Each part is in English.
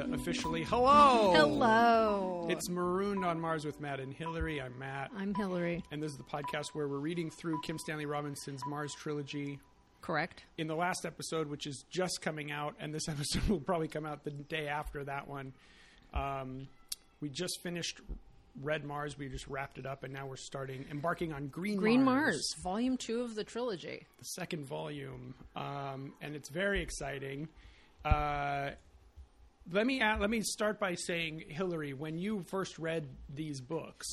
Uh, officially hello. Hello. It's Marooned on Mars with Matt and Hillary. I'm Matt, I'm Hillary. and this is the podcast where we're reading through Kim Stanley Robinson's Mars trilogy. Correct. In the last episode, which is just coming out, and this episode will probably come out the day after that one, um, we just finished Red Mars. We just wrapped it up, and now we're starting embarking on Green Green Mars, Volume Two of the trilogy. the second volume, um, and it's very exciting. Uh, let me a let me start by saying, Hillary, when you first read these books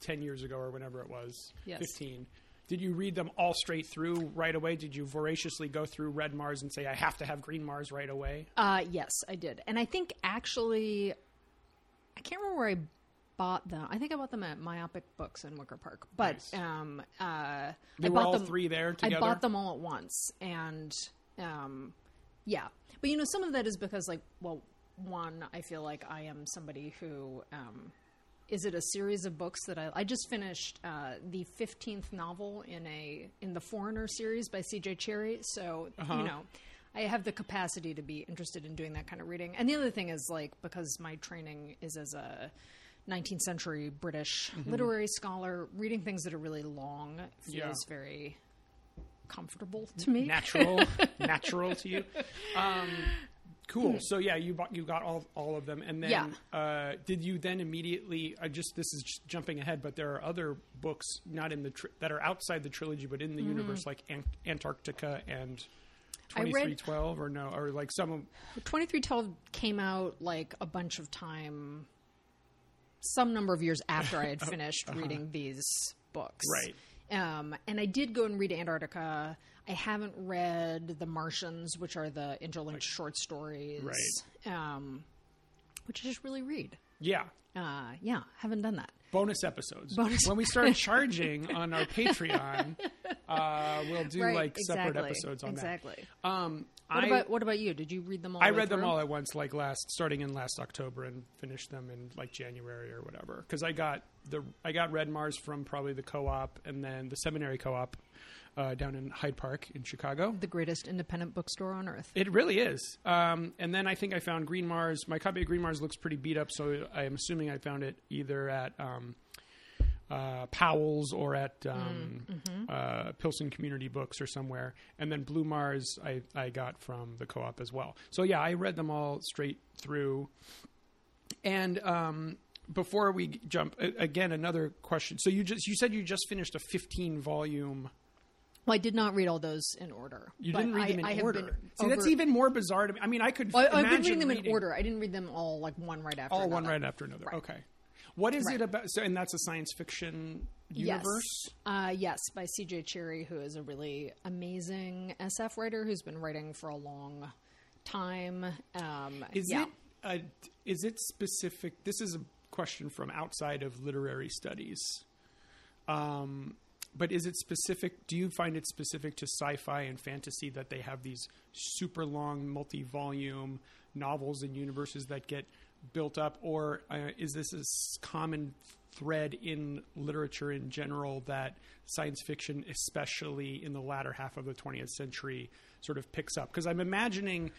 ten years ago or whenever it was, Yes. fifteen, did you read them all straight through right away? Did you voraciously go through Red Mars and say, "I have to have Green Mars right away"? Uh, yes, I did, and I think actually, I can't remember where I bought them. I think I bought them at Myopic Books in Wicker Park, but Nice. um, uh, I were bought all them, three there together. I bought them all at once, and um, yeah. But you know, some of that is because, like, well, one, I feel like I am somebody who um, is it a series of books that I I just finished uh, the fifteenth novel in a in the Foreigner series by C.J. Cherryh, so Uh-huh. you know. I have the capacity to be interested in doing that kind of reading. And the other thing is like because my training is as a 19th century British Mm-hmm. literary scholar, reading things that are really long feels Yeah. very comfortable to me. natural, natural to you. Um, cool. So yeah, you bought, you got all all of them, and then Yeah. uh, did you then immediately? I just this is just jumping ahead, but there are other books not in the tr- that are outside the trilogy, but in the universe, like Ant- Antarctica and. Mm-hmm. Read- Twenty three twelve or no or like some of 2312 came out like a bunch of time some number of years after I had finished reading these books. Uh-huh. Right. Um, and I did go and read Antarctica. I haven't read The Martians, which are the interlinked short stories. Right. Um, which I just really read. yeah Uh, yeah, haven't done that. Bonus episodes. Bonus- when we start charging on our Patreon, uh, we'll do right, like separate episodes on exactly. that. Exactly. Um, What I, about what about you? Did you read them all? I read them all at once, like last, starting in last October, and finished them in like January or whatever. Because I got the I got Red Mars from probably the co-op, and then the seminary co-op uh, down in Hyde Park in Chicago. The greatest independent bookstore on earth. It really is. Um, and then I think I found Green Mars. My copy of Green Mars looks pretty beat up, so I am assuming I found it either at um, uh, Powell's or at um, uh, Pilsen Community Books or somewhere. And then Blue Mars I, I got from the co-op as well. So yeah, I read them all straight through. And um, before we jump again, another question. So you just you said you just finished a 15 volume. Well, I did not read all those in order. You but didn't read I- them in I order. See, that's even more bizarre to me. I mean, I could. Well, I've been reading them in order. I didn't read them all like one right after all another. one right after another. Right. Okay. What is Right. it about? So, and that's a science fiction universe. Yes. Uh, yes, by C.J. Cherryh, who is a really amazing SF writer who's been writing for a long time. Um, Is yeah. it? A, is it specific? This is a question from outside of literary studies. Um, but is it specific? Do you find it specific to sci-fi and fantasy that they have these super long, multi-volume novels and universes that get built up, or uh, is this a common thread in literature in general that science fiction, especially in the latter half of the 20th century, sort of picks up? Because I'm imagining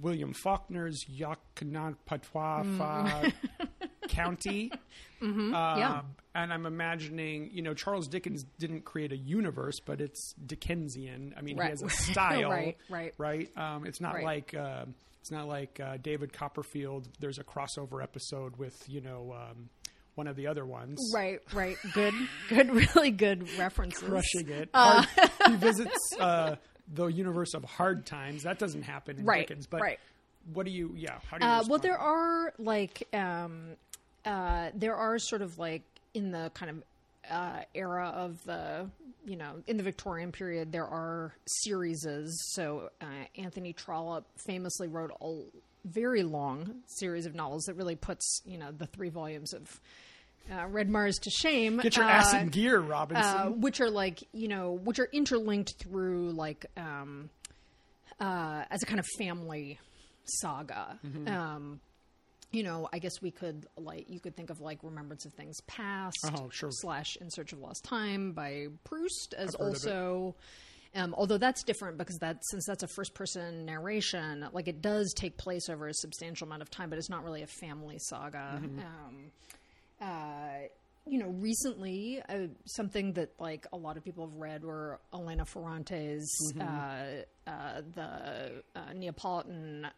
William Faulkner's Yoknapatawpha County. yeah. Um, and I'm imagining, you know, Charles Dickens didn't create a universe, but it's Dickensian. I mean, Right. he has a style, Right, right. right? Um, it's not Right. like uh, it's not like uh, David Copperfield. There's a crossover episode with you know um, one of the other ones, Right, right. Good, good, really good references. Crushing it. Uh. Hard- he visits uh, the universe of hard times. That doesn't happen in Right, Dickens. But right. what do you? Yeah, how do you? Uh, well, there are like um, uh, there are sort of like in the kind of uh, era of the you know, in the Victorian period, there are series. So uh, Anthony Trollope famously wrote a very long series of novels that really puts, you know, the three volumes of uh, Red Mars to shame. Get your uh, ass in gear, Robinson. uh, which are like you know which are interlinked through like um, uh, as a kind of family saga. Mm-hmm. Um, you know, I guess we could like you could think of like Remembrance of Things Past Oh, sure. slash In Search of Lost Time by Proust as I've heard of it. also. Um, although that's different because that since that's a first person narration, like it does take place over a substantial amount of time, but it's not really a family saga. Mm-hmm. Um, uh, you know, recently uh, something that like a lot of people have read were Elena Ferrante's Mm-hmm. uh, uh, the uh, Neapolitan.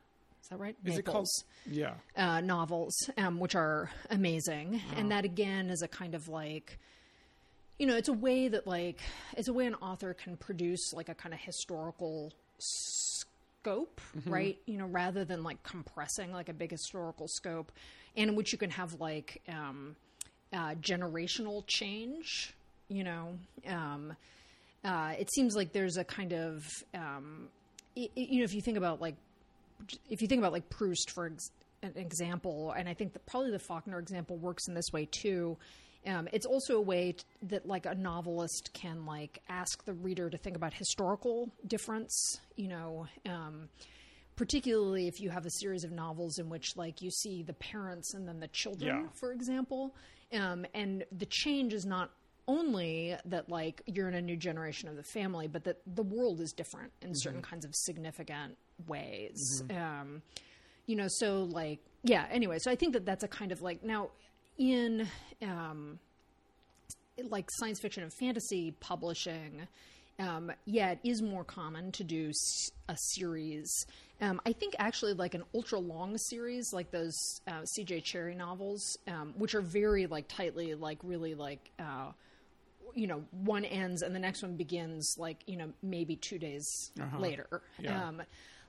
Is that right? Is it called? Yeah. uh, novels, um, which are amazing. Oh. And that again is a kind of like, you know, it's a way that like it's a way an author can produce like a kind of historical scope, Mm-hmm. right? You know, rather than like compressing like a big historical scope, and in which you can have like um, uh, generational change. You know, um, uh, it seems like there's a kind of um, you know if you think about like if you think about like Proust for ex- an example, and I think that probably the Faulkner example works in this way too. Um, it's also a way t- that like a novelist can like ask the reader to think about historical difference. You know, um, particularly if you have a series of novels in which like you see the parents and then the children, Yeah. for example, um, and the change is not only that like you're in a new generation of the family, but that the world is different in certain kinds of significant ways. Um, you know, so like yeah. Anyway, so I think that that's a kind of like now in um, like science fiction and fantasy publishing. Um, yeah, it is more common to do s- a series. Um, I think actually, like an ultra long series, like those uh, C.J. Cherryh novels, um, which are very like tightly, like really like uh, you know, one ends and the next one begins like you know maybe two days later. Yeah. Um,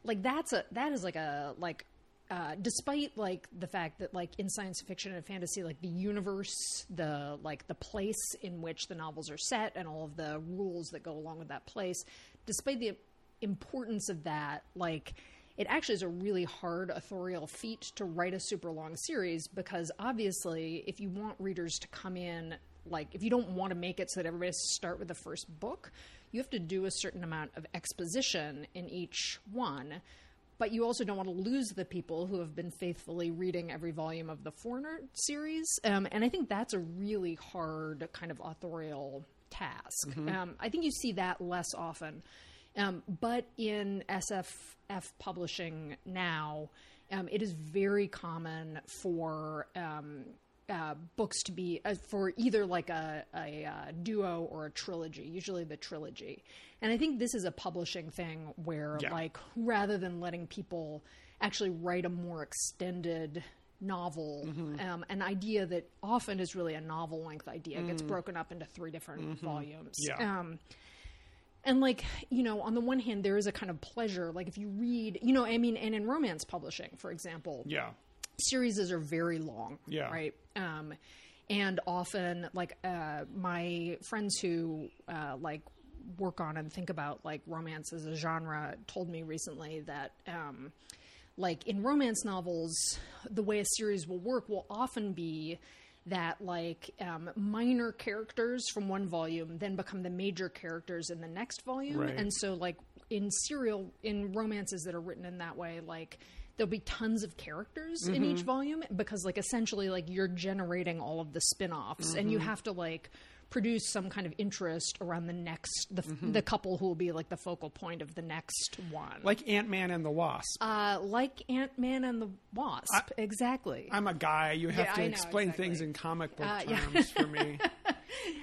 like that's a that is like a like uh, despite like the fact that like in science fiction and fantasy like the universe the like the place in which the novels are set and all of the rules that go along with that place despite the importance of that like it actually is a really hard authorial feat to write a super long series because obviously if you want readers to come in like if you don't want to make it so that everybody has to start with the first book you have to do a certain amount of exposition in each one but you also don't want to lose the people who have been faithfully reading every volume of the Foreigner series. Um, and I think that's a really hard kind of authorial task. Um, I think you see that less often. Um, but in SFF publishing now, um, it is very common for um, uh, books to be uh, for either like a, a, uh duo or a trilogy, usually the trilogy. And I think this is a publishing thing where, Yeah. like, rather than letting people actually write a more extended novel, um, an idea that often is really a novel length idea gets broken up into three different volumes. Yeah. Um, and like you know on the one hand there is a kind of pleasure like if you read you know i mean and in romance publishing for example Yeah. Series are very long Yeah. right um and often like uh my friends who uh like work on and think about like romance as a genre told me recently that um like in romance novels the way a series will work will often be that like um, minor characters from one volume then become the major characters in the next volume Right. and so like in serial in romances that are written in that way like there'll be tons of characters in each volume because like essentially like you're generating all of the spin-offs and you have to like produce some kind of interest around the next the, the couple who will be like the focal point of the next one Like Ant Man and the Wasp. uh, like ant-man and the wasp exactly I'm a guy. You have Yeah, to I know, explain exactly. things in comic book Uh, yeah. terms for me.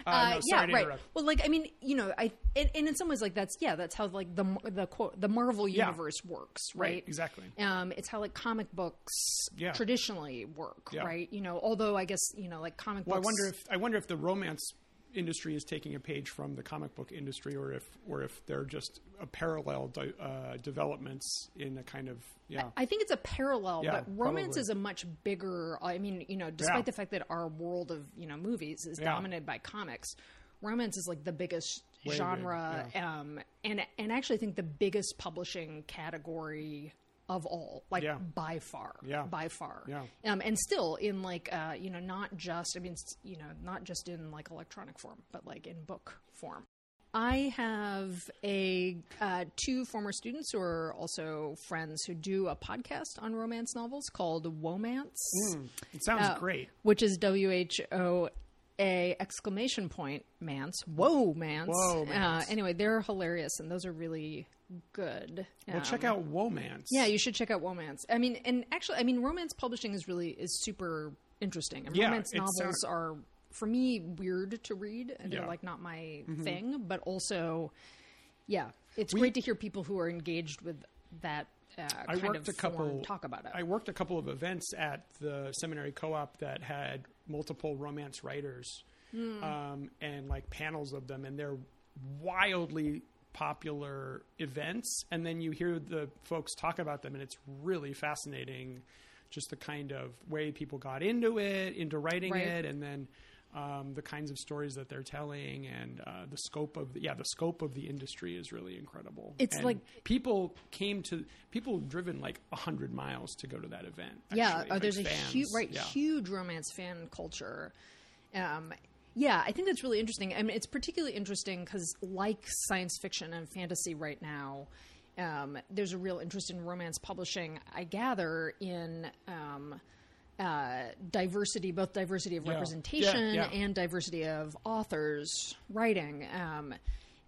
Uh, Uh, no, yeah, sorry to right. interrupt. Well, like I mean, you know, I and, and in some ways, like that's yeah, that's how like the the quote the Marvel Yeah. universe works, right? exactly. Um, it's how like comic books Yeah. traditionally work, Yeah. right? You know, although I guess you know, like comic Well, I wonder if I wonder if the romance industry is taking a page from the comic book industry, or if or if they're just a parallel de- uh, developments in a kind of yeah. I think it's a parallel, Yeah, but romance probably. is a much bigger. I mean, you know, despite Yeah. the fact that our world of you know movies is Yeah. dominated by comics, romance is like the biggest Way big, genre, um, and and actually, I think the biggest publishing category of all, like Yeah. by far, Yeah. by far, Yeah. um, and still in like uh, you know not just I mean you know not just in like electronic form, but like in book form. I have a uh, two former students who are also friends who do a podcast on romance novels called Womance, It sounds Uh, great. which is W H O A exclamation point Mance. Whoa, Mance. Whoa, Uh, anyway, they're hilarious and those are really good. Well, Um, check out Womance. Yeah, you should check out Womance. I mean, and actually, I mean, romance publishing is really is super interesting. And Yeah, romance novels sound- are for me weird to read, and Yeah. Mm-hmm. they're like not my thing. But also, yeah, it's We- great to hear people who are engaged with that uh, I worked a couple talk about it. I worked a couple of events at the seminary co-op that had multiple romance writers, Hmm. um, and like panels of them, and they're wildly popular events. And then you hear the folks talk about them, and it's really fascinating, just the kind of way people got into it, into writing Right. it, and then. Um, the kinds of stories that they're telling and uh, the scope of the, yeah the scope of the industry is really incredible. It's And like- people came to people driven like hundred miles to go to that event. yeah, oh, like there's a huge right Yeah. huge romance fan culture. Um, yeah, I think that's really interesting. I mean, it's particularly interesting because, like science fiction and fantasy right now, um, there's a real interest in romance publishing. I gather in um, uh, diversity, both diversity of Yeah. representation Yeah, yeah. and diversity of authors writing. Um,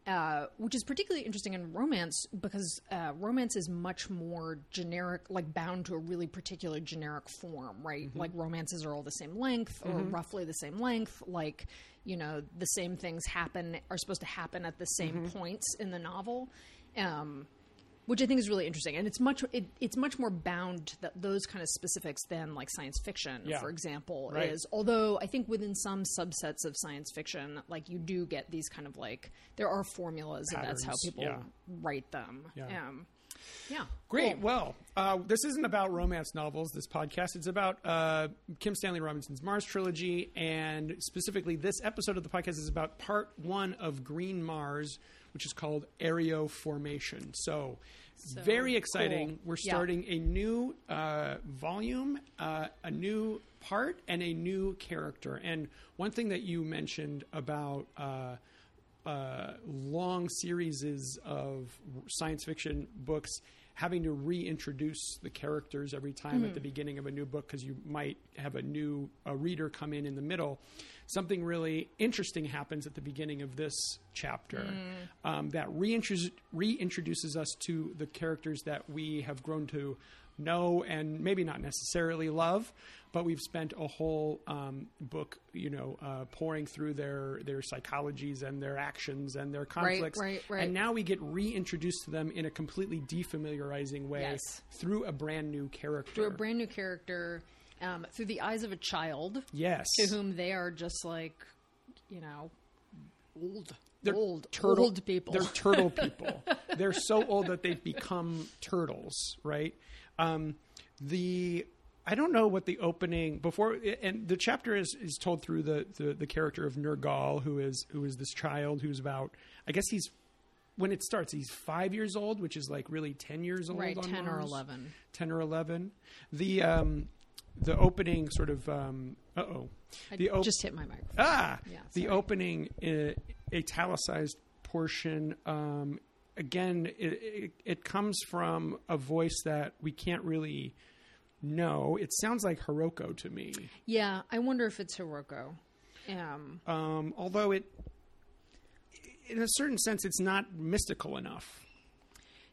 uh, which is particularly interesting in romance because uh, romance is much more generic, like bound to a really particular generic form, right? Mm-hmm. Like romances are all the same length or roughly the same length. Like, you know, the same things happen, are supposed to happen at the same Mm-hmm. points in the novel. Um, which I think is really interesting, and it's much it, it's much more bound to th those kind of specifics than like science fiction, Yeah. for example, Right. is. Although I think within some subsets of science fiction, like you do get these kind of like there are formulas, and that's how people yeah. write them. Yeah. Um, yeah, Great. Cool. Well, uh, this isn't about romance novels. This podcast. It's about uh, Kim Stanley Robinson's Mars trilogy, and specifically, this episode of the podcast is about part one of Green Mars, which is called Areoformation. So. So, very exciting. cool. We're Yeah. starting a new uh, volume, uh, a new part, and a new character. And one thing that you mentioned about uh, uh, long series of science fiction books having to reintroduce the characters every time at the beginning of a new book because you might have a new a reader come in in the middle. Something really interesting happens at the beginning of this chapter um, that reintroduces, reintroduces us to the characters that we have grown to know and maybe not necessarily love, but we've spent a whole um, book, you know, uh, pouring through their their psychologies and their actions and their conflicts. right, right. And now we get reintroduced to them in a completely defamiliarizing way Yes. through a brand new character. through a brand new character, um, through the eyes of a child, yes, to whom they are just like, you know, old, They're old, turtle old people. They're turtle people. they're so old that they've become turtles, right? Um, the I don't know what the opening before and the chapter is is told through the the, the character of Nirgal, who is who is this child who's about I guess he's when it starts he's five years old, which is like really ten years old, right, ten or eleven. 10 or 11 the um the opening sort of um uh-oh the op- just hit my microphone. ah Yeah, the opening uh, italicized portion um again it, it it comes from a voice that we can't really know it sounds like Hiroko to me Yeah, I wonder if it's Hiroko. Um, um although it in a certain sense it's not mystical enough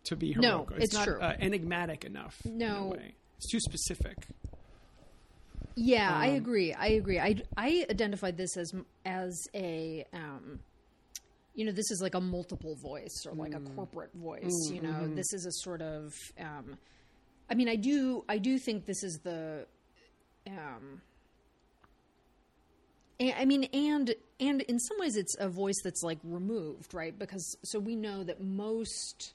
to be Hiroko. No, it's, it's not true. Uh, enigmatic enough in a No. way. it's too specific yeah, I Um, agree. I agree. I I identified this as as a um, you know, this is like a multiple voice or like a Mm. corporate voice. you know, this is a sort of. Um, I mean, I do I do think this is the. Um, I mean, and and in some ways, it's a voice that's like removed, right? Because so we know that most,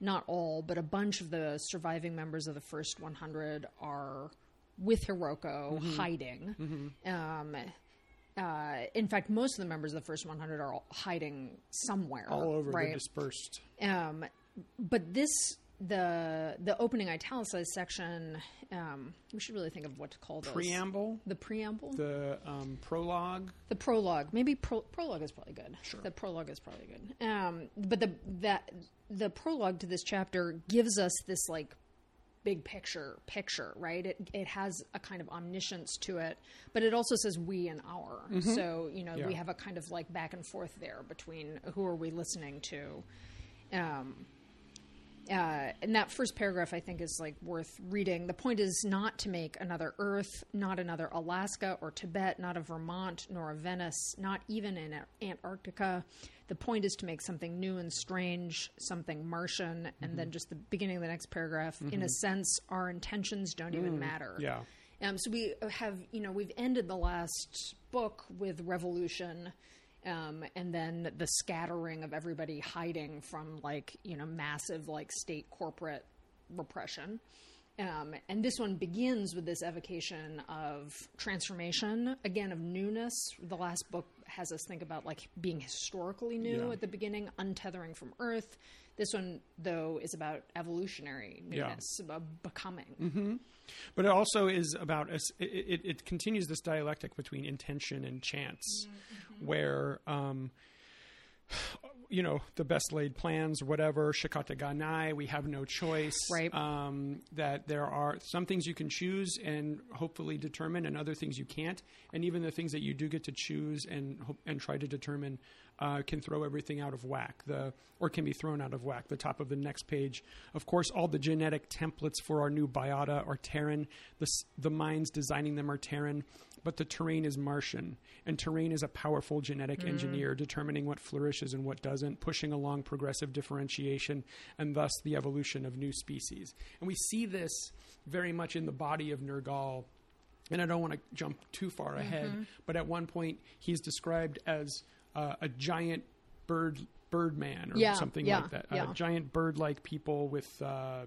not all, but a bunch of the surviving members of the first 100 are with Hiroko hiding. Um, uh, in fact, most of the members of the first 100 are all hiding somewhere, all over right? the dispersed. Um, but this the the opening italicized section. Um, we should really think of what to call those. Preamble, The preamble, the um, prologue. the prologue. Maybe pro- prologue is probably good. Sure. The prologue is probably good. Um, but the that the prologue to this chapter gives us this like big picture picture, right? It it has a kind of omniscience to it, but it also says we and our. So you know Yeah. we have a kind of like back and forth there between who are we listening to. Um, uh, and that first paragraph I think is like worth reading. The point is not to make another Earth, not another Alaska or Tibet, not a Vermont nor a Venice, not even in Antarctica. The point is to make something new and strange, something Martian, and then just the beginning of the next paragraph. In a sense, our intentions don't even matter. Yeah. Um, so we have, you know, we've ended the last book with revolution, um, and then the scattering of everybody hiding from like, you know, massive like state corporate repression. Um, and this one begins with this evocation of transformation, again, of newness. The last book has us think about like being historically new Yeah. at the beginning, untethering from Earth. This one, though, is about evolutionary Yeah. newness, about becoming. But it also is about. It, it, it continues this dialectic between intention and chance, Mm-hmm. Where um, you know the best laid plans, whatever shikata ganai, we have no choice. Right. Um, that there are some things you can choose and hopefully determine, and other things you can't. And even the things that you do get to choose and and try to determine uh, can throw everything out of whack. The or can be thrown out of whack. The top of the next page, of course, all the genetic templates for our new biota are Terran. The the minds designing them are Terran, but the terrain is Martian, and terrain is a powerful genetic engineer determining what flourishes and what doesn't, pushing along progressive differentiation, and thus the evolution of new species. And we see this very much in the body of Nirgal and I don't want to jump too far ahead, but at one point he's described as uh, a giant bird bird man or Yeah, something yeah, like that. yeah. Uh, giant bird-like people with uh,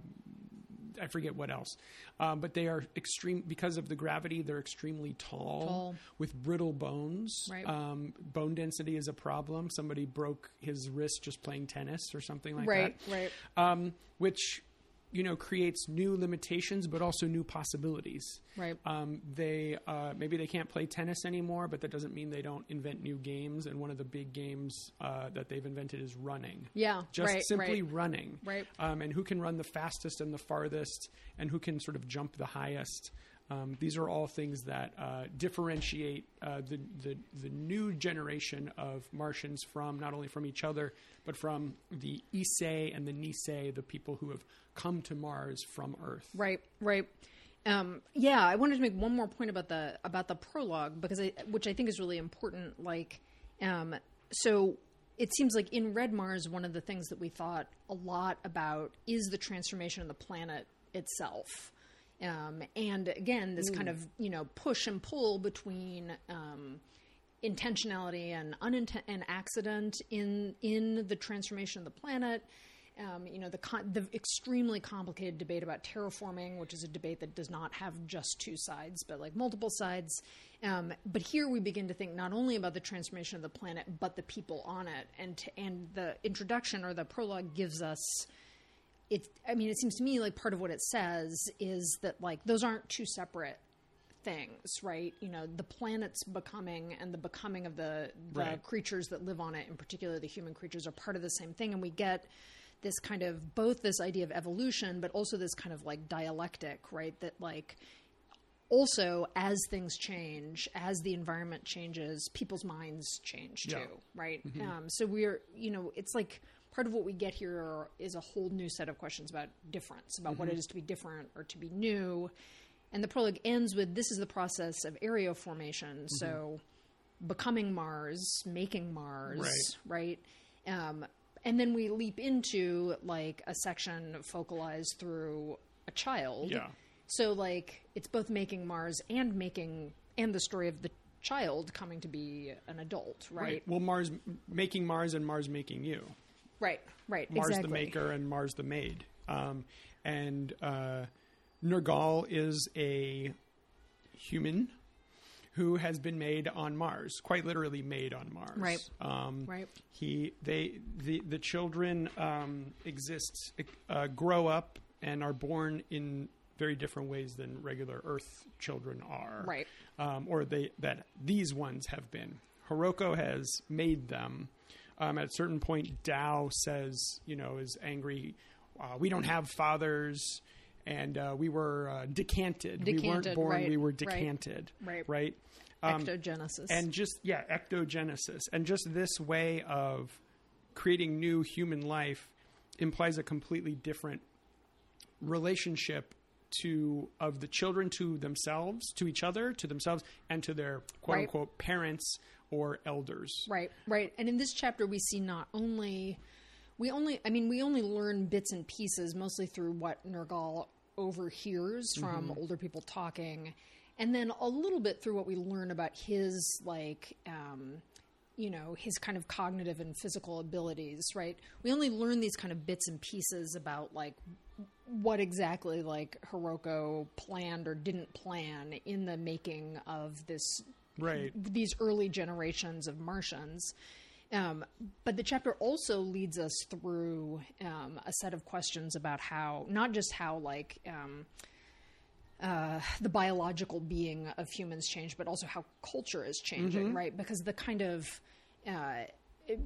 I forget what else, um, but they are extreme because of the gravity. They're extremely tall, Tall. with brittle bones. Right. Um, bone density is a problem. Somebody broke his wrist just playing tennis or something like right, that right. um, which you know creates new limitations but also new possibilities. Right. Um, they uh, maybe they can't play tennis anymore, but that doesn't mean they don't invent new games. And one of the big games uh, that they've invented is running. Yeah, Just right, simply right. running. Right. Um, and who can run the fastest and the farthest, and who can sort of jump the highest. Um, these are all things that uh, differentiate uh, the, the the new generation of Martians from not only from each other but from the Issei and the Nisei, the people who have come to Mars from Earth. Right, right. Um, yeah, I wanted to make one more point about the about the prologue because I, which I think is really important. Like, um, so it seems like in Red Mars, one of the things that we thought a lot about is the transformation of the planet itself. Um, and again, this kind of you know push and pull between um, intentionality and uninten- and accident in in the transformation of the planet. Um, you know the con- the extremely complicated debate about terraforming, which is a debate that does not have just two sides, but like multiple sides. Um, but here we begin to think not only about the transformation of the planet, but the people on it, and to, and the introduction or the prologue gives us it i mean it seems to me like part of what it says is that like those aren't two separate things right? You know the planet's becoming and the becoming of the the Right. creatures that live on it in particular the human creatures are part of the same thing. And we get this kind of both this idea of evolution but also this kind of like dialectic right? That like also as things change as the environment changes people's minds change too Yeah. right um, so we're you know it's like part of what we get here is a whole new set of questions about difference about what it is to be different or to be new. And the prologue ends with this is the process of areoformation so becoming mars making mars right, Um, and then we leap into like a section focalized through a child. Yeah. so like it's both making Mars and making and the story of the child coming to be an adult, right? Well, Mars making Mars and Mars making you. Right, right. Mars exactly. the maker and Mars the maid. Um, and uh, Nirgal is a human who has been made on Mars, quite literally made on Mars. Right. Um, Right. He, they, the the children um, exist, uh, grow up, and are born in very different ways than regular Earth children are. Right. Um, or they that these ones have been. Hiroko has made them. Um, at a certain point, Dao says, you know, is angry. Uh, we don't have fathers, and uh, we were uh, decanted. We weren't born. right, We were decanted. right. Right. Um, Ectogenesis. and just yeah ectogenesis and just this way of creating new human life implies a completely different relationship to of the children to themselves to each other to themselves and to their quote Right. unquote parents or elders Right, right. And in this chapter, we see not only we only, I mean, we only learn bits and pieces, mostly through what Nirgal overhears from older people talking, and then a little bit through what we learn about his like. Um, you know his kind of cognitive and physical abilities right we only learn these kind of bits and pieces about like what exactly like Hiroko planned or didn't plan in the making of this right these early generations of Martians. Um, but the chapter also leads us through um, a set of questions about how, not just how, like, um, uh, the biological being of humans change, but also how culture is changing, right? Because the kind of uh,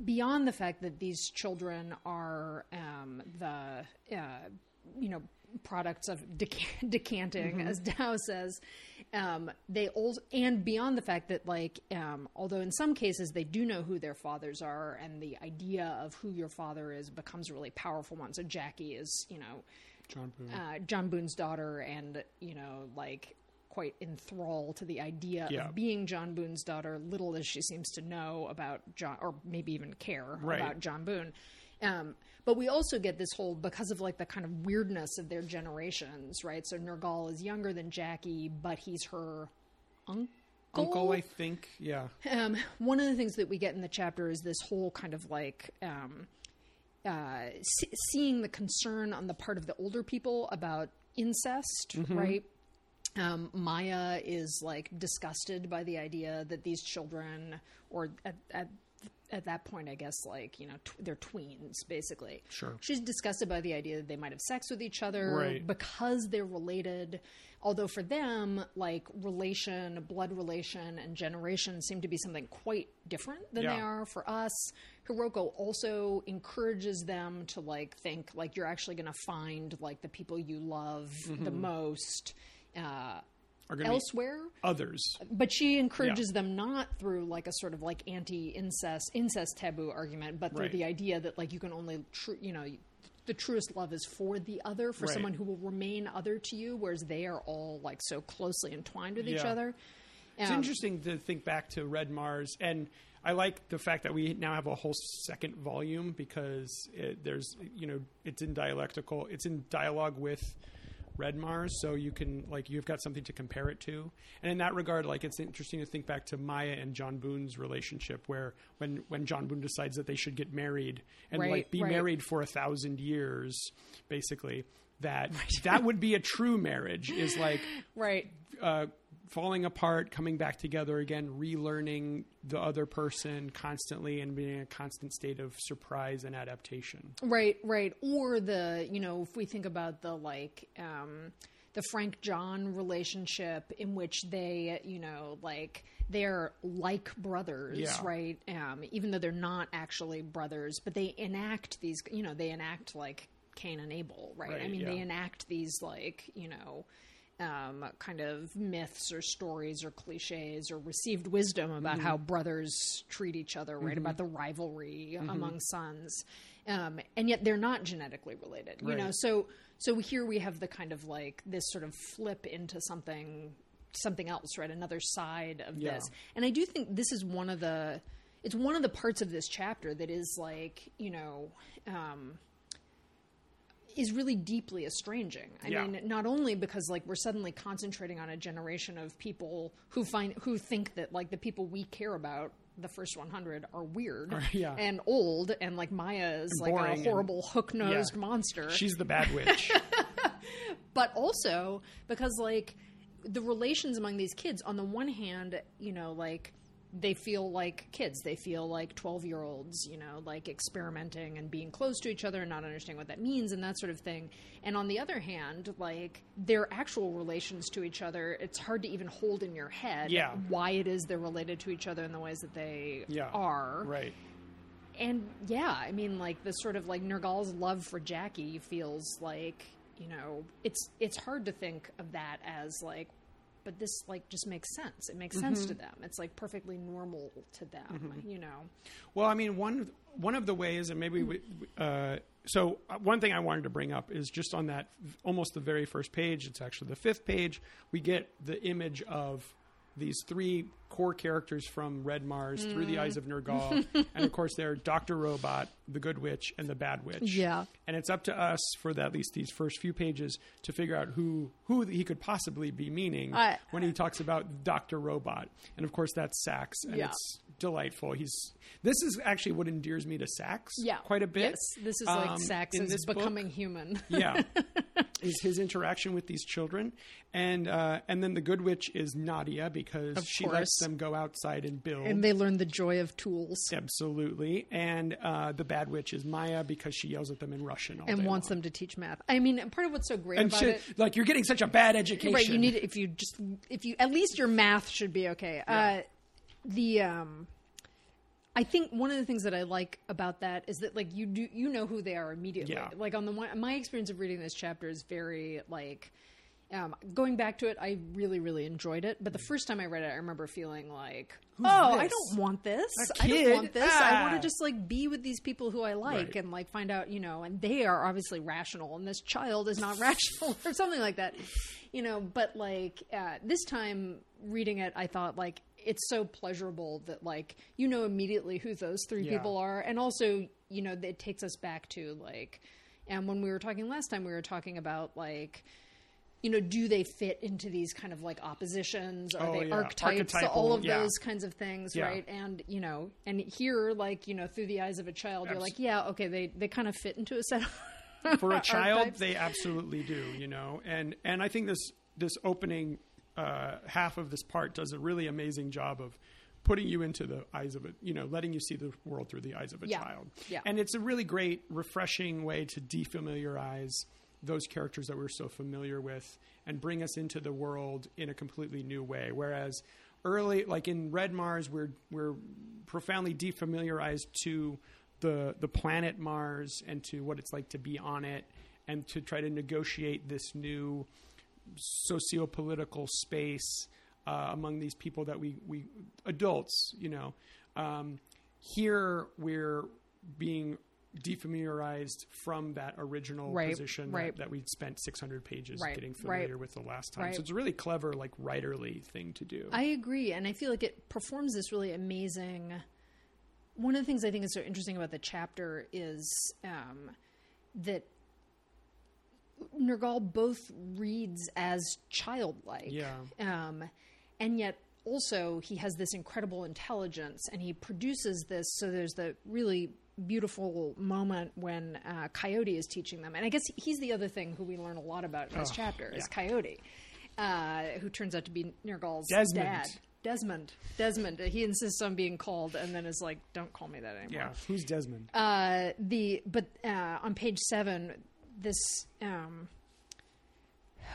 beyond the fact that these children are um, the uh, you know products of dec- decanting, as Dao says, um, they also and beyond the fact that like um, although in some cases they do know who their fathers are, and the idea of who your father is becomes a really powerful one. So Jackie is you know john boone uh, John Boone's daughter, and you know, like quite enthralled to the idea Yeah. of being John Boone's daughter, little as she seems to know about John, or maybe even care Right. about John Boone. Um, but we also get this whole because of like the kind of weirdness of their generations, right? So Nirgal is younger than Jackie, but he's her uncle. uncle i think yeah Um, one of the things that we get in the chapter is this whole kind of like um, uh, se- seeing the concern on the part of the older people about incest, right? Um, Maya is like disgusted by the idea that these children, or at, at at that point, I guess, like you know, tw- they're tweens, basically. Sure. She's disgusted by the idea that they might have sex with each other Right. because they're related. Although for them, like relation, blood relation, and generation seem to be something quite different than they are for us. Hiroko also encourages them to like think like you're actually going to find like the people you love the most uh, are going elsewhere others but she encourages them not through like a sort of like anti-incest incest taboo argument but through Right. the idea that like you can only tr- you know the truest love is for the other for Right. someone who will remain other to you whereas they are all like so closely entwined with each Yeah. other It's Um, interesting to think back to Red Mars, and I like the fact that we now have a whole second volume because it, there's, you know, it's in dialectical, it's in dialogue with Red Mars, so you can like you've got something to compare it to, and in that regard, like it's interesting to think back to Maya and John Boone's relationship, where when when John Boone decides that they should get married and Right, like be right. married for a thousand years, basically. That that would be a true marriage is like right uh, falling apart, coming back together again, relearning the other person constantly, and being in a constant state of surprise and adaptation. Right, right. Or the, you know, if we think about the like um the Frank John relationship in which they, you know, like they're like brothers, Yeah. right? Um even though they're not actually brothers, but they enact these, you know, they enact like Cain and Abel, right? I Right, mean, they enact these like, you know, um, kind of myths or stories or cliches or received wisdom about Mm-hmm. how brothers treat each other, right? About the rivalry Mm-hmm. among sons, um, and yet they're not genetically related. You know, so so here we have the kind of like this sort of flip into something something else, right? Another side of Yeah. this, and I do think this is one of the it's one of the parts of this chapter that is like you know. Um, is really deeply estranging. I Yeah. mean, not only because like we're suddenly concentrating on a generation of people who find who think that like the people we care about, the first 100, are weird yeah. and old, and like Maya is like a horrible hook nosed Yeah. monster. She's the bad witch. but also because like the relations among these kids on the one hand you know like they feel like kids they feel like 12 year olds you know like experimenting and being close to each other and not understanding what that means and that sort of thing and on the other hand like their actual relations to each other it's hard to even hold in your head Yeah. why it is they're related to each other in the ways that they Yeah. are Right. and yeah, I mean, like the sort of like Nirgal's love for Jackie feels like you know it's it's hard to think of that as like, but this like just makes sense. It makes sense Mm-hmm. to them. It's like perfectly normal to them. You know, Well, I mean, one one of the ways, and maybe we, uh, so uh, one thing I wanted to bring up is just on that almost the very first page. It's actually the fifth page. We get the image of these three core characters from Red Mars through the eyes of Nirgal, and of course they're Doctor Robot, the Good Witch, and the Bad Witch. Yeah. and it's up to us for the, at least these first few pages to figure out who who he could possibly be meaning when he talks about Doctor Robot, and of course that's Sax, and Yeah. it's delightful. He's this is actually what endears me to Sax yeah, quite a bit. Yes, this is like um, Sax is this book. becoming human. yeah, is his interaction with these children, and uh, and then the Good Witch is Nadia because Of she course. lets them go outside and build. and they learn the joy of tools Absolutely, and uh, the Bad Witch is Maya because she yells at them in Russian all and wants long. them to teach math. I mean, part of what's so great And about she, it like you're getting such a bad education. Right, you need if you just if you at least your math should be okay. Uh, the um, I think one of the things that I like about that is that like you do you know who they are immediately. Yeah. Like on the one, my experience of reading this chapter is very like. Um, going back to it, I really, really enjoyed it. But the first time I read it, I remember feeling like, "Oh, I don't want this. I don't want this. I want Ah." to just like be with these people who I like Right. and like find out, you know, and they are obviously rational, and this child is not rational or something like that, you know. But like uh, this time reading it, I thought like it's so pleasurable that like you know immediately who those three Yeah. people are, and also you know it takes us back to like, and when we were talking last time, we were talking about like. You know, do they fit into these kind of like oppositions? Are Oh, they yeah. archetypes? Archetypal, all of yeah. those kinds of things, Yeah. right? And you know, and here, like you know, through the eyes of a child, you're like, yeah, okay, they they kind of fit into a set. Of for a child they absolutely do you know and and i think this this opening uh, half of this part does a really amazing job of putting you into the eyes of a you know letting you see the world through the eyes of a Yeah. child Yeah. and it's a really great refreshing way to defamiliarize those characters that we're so familiar with and bring us into the world in a completely new way. Whereas early like in red mars we're we're profoundly defamiliarized to the the planet Mars and to what it's like to be on it and to try to negotiate this new socio-political space uh, among these people that we we adults you know. Um, here we're being defamiliarized from that original Right, position right. that, that we'd spent 600 pages Right, getting familiar with the last time so it's a really clever like writerly thing to do I agree, and I feel like it performs this really amazing. One of the things I think is so interesting about the chapter is um, that Nirgal both reads as childlike, Yeah. um, and yet also he has this incredible intelligence, and he produces this. So there's the really beautiful moment when uh, Coyote is teaching them, and I guess he's the other thing who we learn a lot about in this Oh, chapter is. Coyote, uh, who turns out to be Nirgal's Desmond. dad. Desmond. Desmond. He insists on being called, and then is like, "Don't call me that anymore." yeah who's desmond Uh, the but uh, on page seven, this um,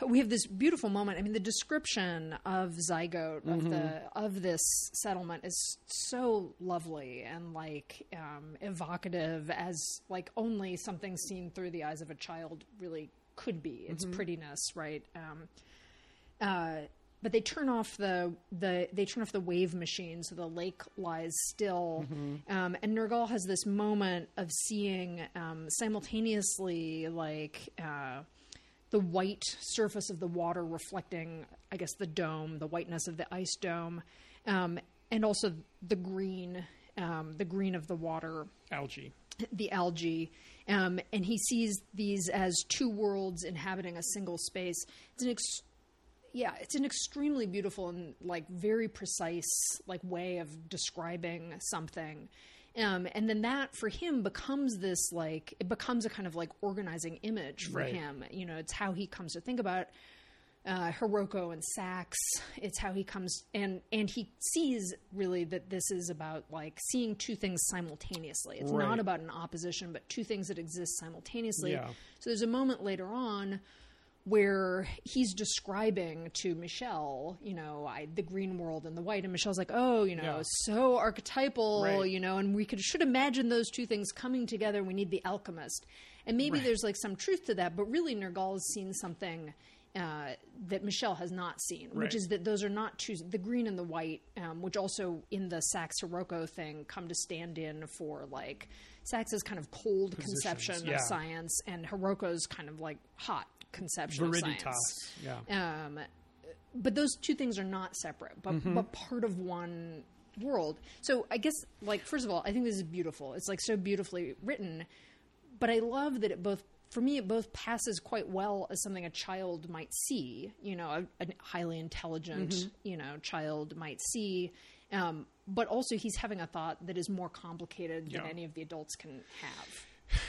we have this beautiful moment. I mean, the description of zygote of the of this settlement is so lovely and like um, evocative as like only something seen through the eyes of a child really could be. Its prettiness, right? Um, uh, but they turn off the the they turn off the wave machine, so the lake lies still. Um, and Nirgal has this moment of seeing um, simultaneously like uh, the white surface of the water reflecting, I guess, the dome, the whiteness of the ice dome, um, and also the green, um, the green of the water algae the algae, um, and he sees these as two worlds inhabiting a single space. It's an ex- yeah, it's an extremely beautiful and like very precise like way of describing something. Um, and then that for him becomes this like it becomes a kind of like organizing image for Right. him. You know, it's how he comes to think about uh, Hiroko and Sax. It's how he comes and and he sees really that this is about like seeing two things simultaneously. It's Right. not about an opposition, but two things that exist simultaneously. Yeah. So there's a moment later on where he's describing to Michelle, you know, I, the green world and the white, and Michelle's like, "Oh, you know, Yeah. so archetypal, Right. you know, and we could should imagine those two things coming together. We need the alchemist, and maybe Right. there's like some truth to that, but really, Nirgal has seen something." Uh, that Michelle has not seen, Right. which is that those are not two, the green and the white, um, which also in the Sax Hiroko thing come to stand in for like Sax's kind of cold Positions, conception yeah. of science and Hiroko's kind of like hot conception of Viriditas. science. Yeah. Um, but those two things are not separate, but Mm-hmm. but part of one world. So I guess, like, first of all, I think this is beautiful. It's like so beautifully written, but I love that it both. For me, it both passes quite well as something a child might see. You know, a, a highly intelligent, Mm-hmm. you know, child might see. Um, but also, he's having a thought that is more complicated than any of the adults can have.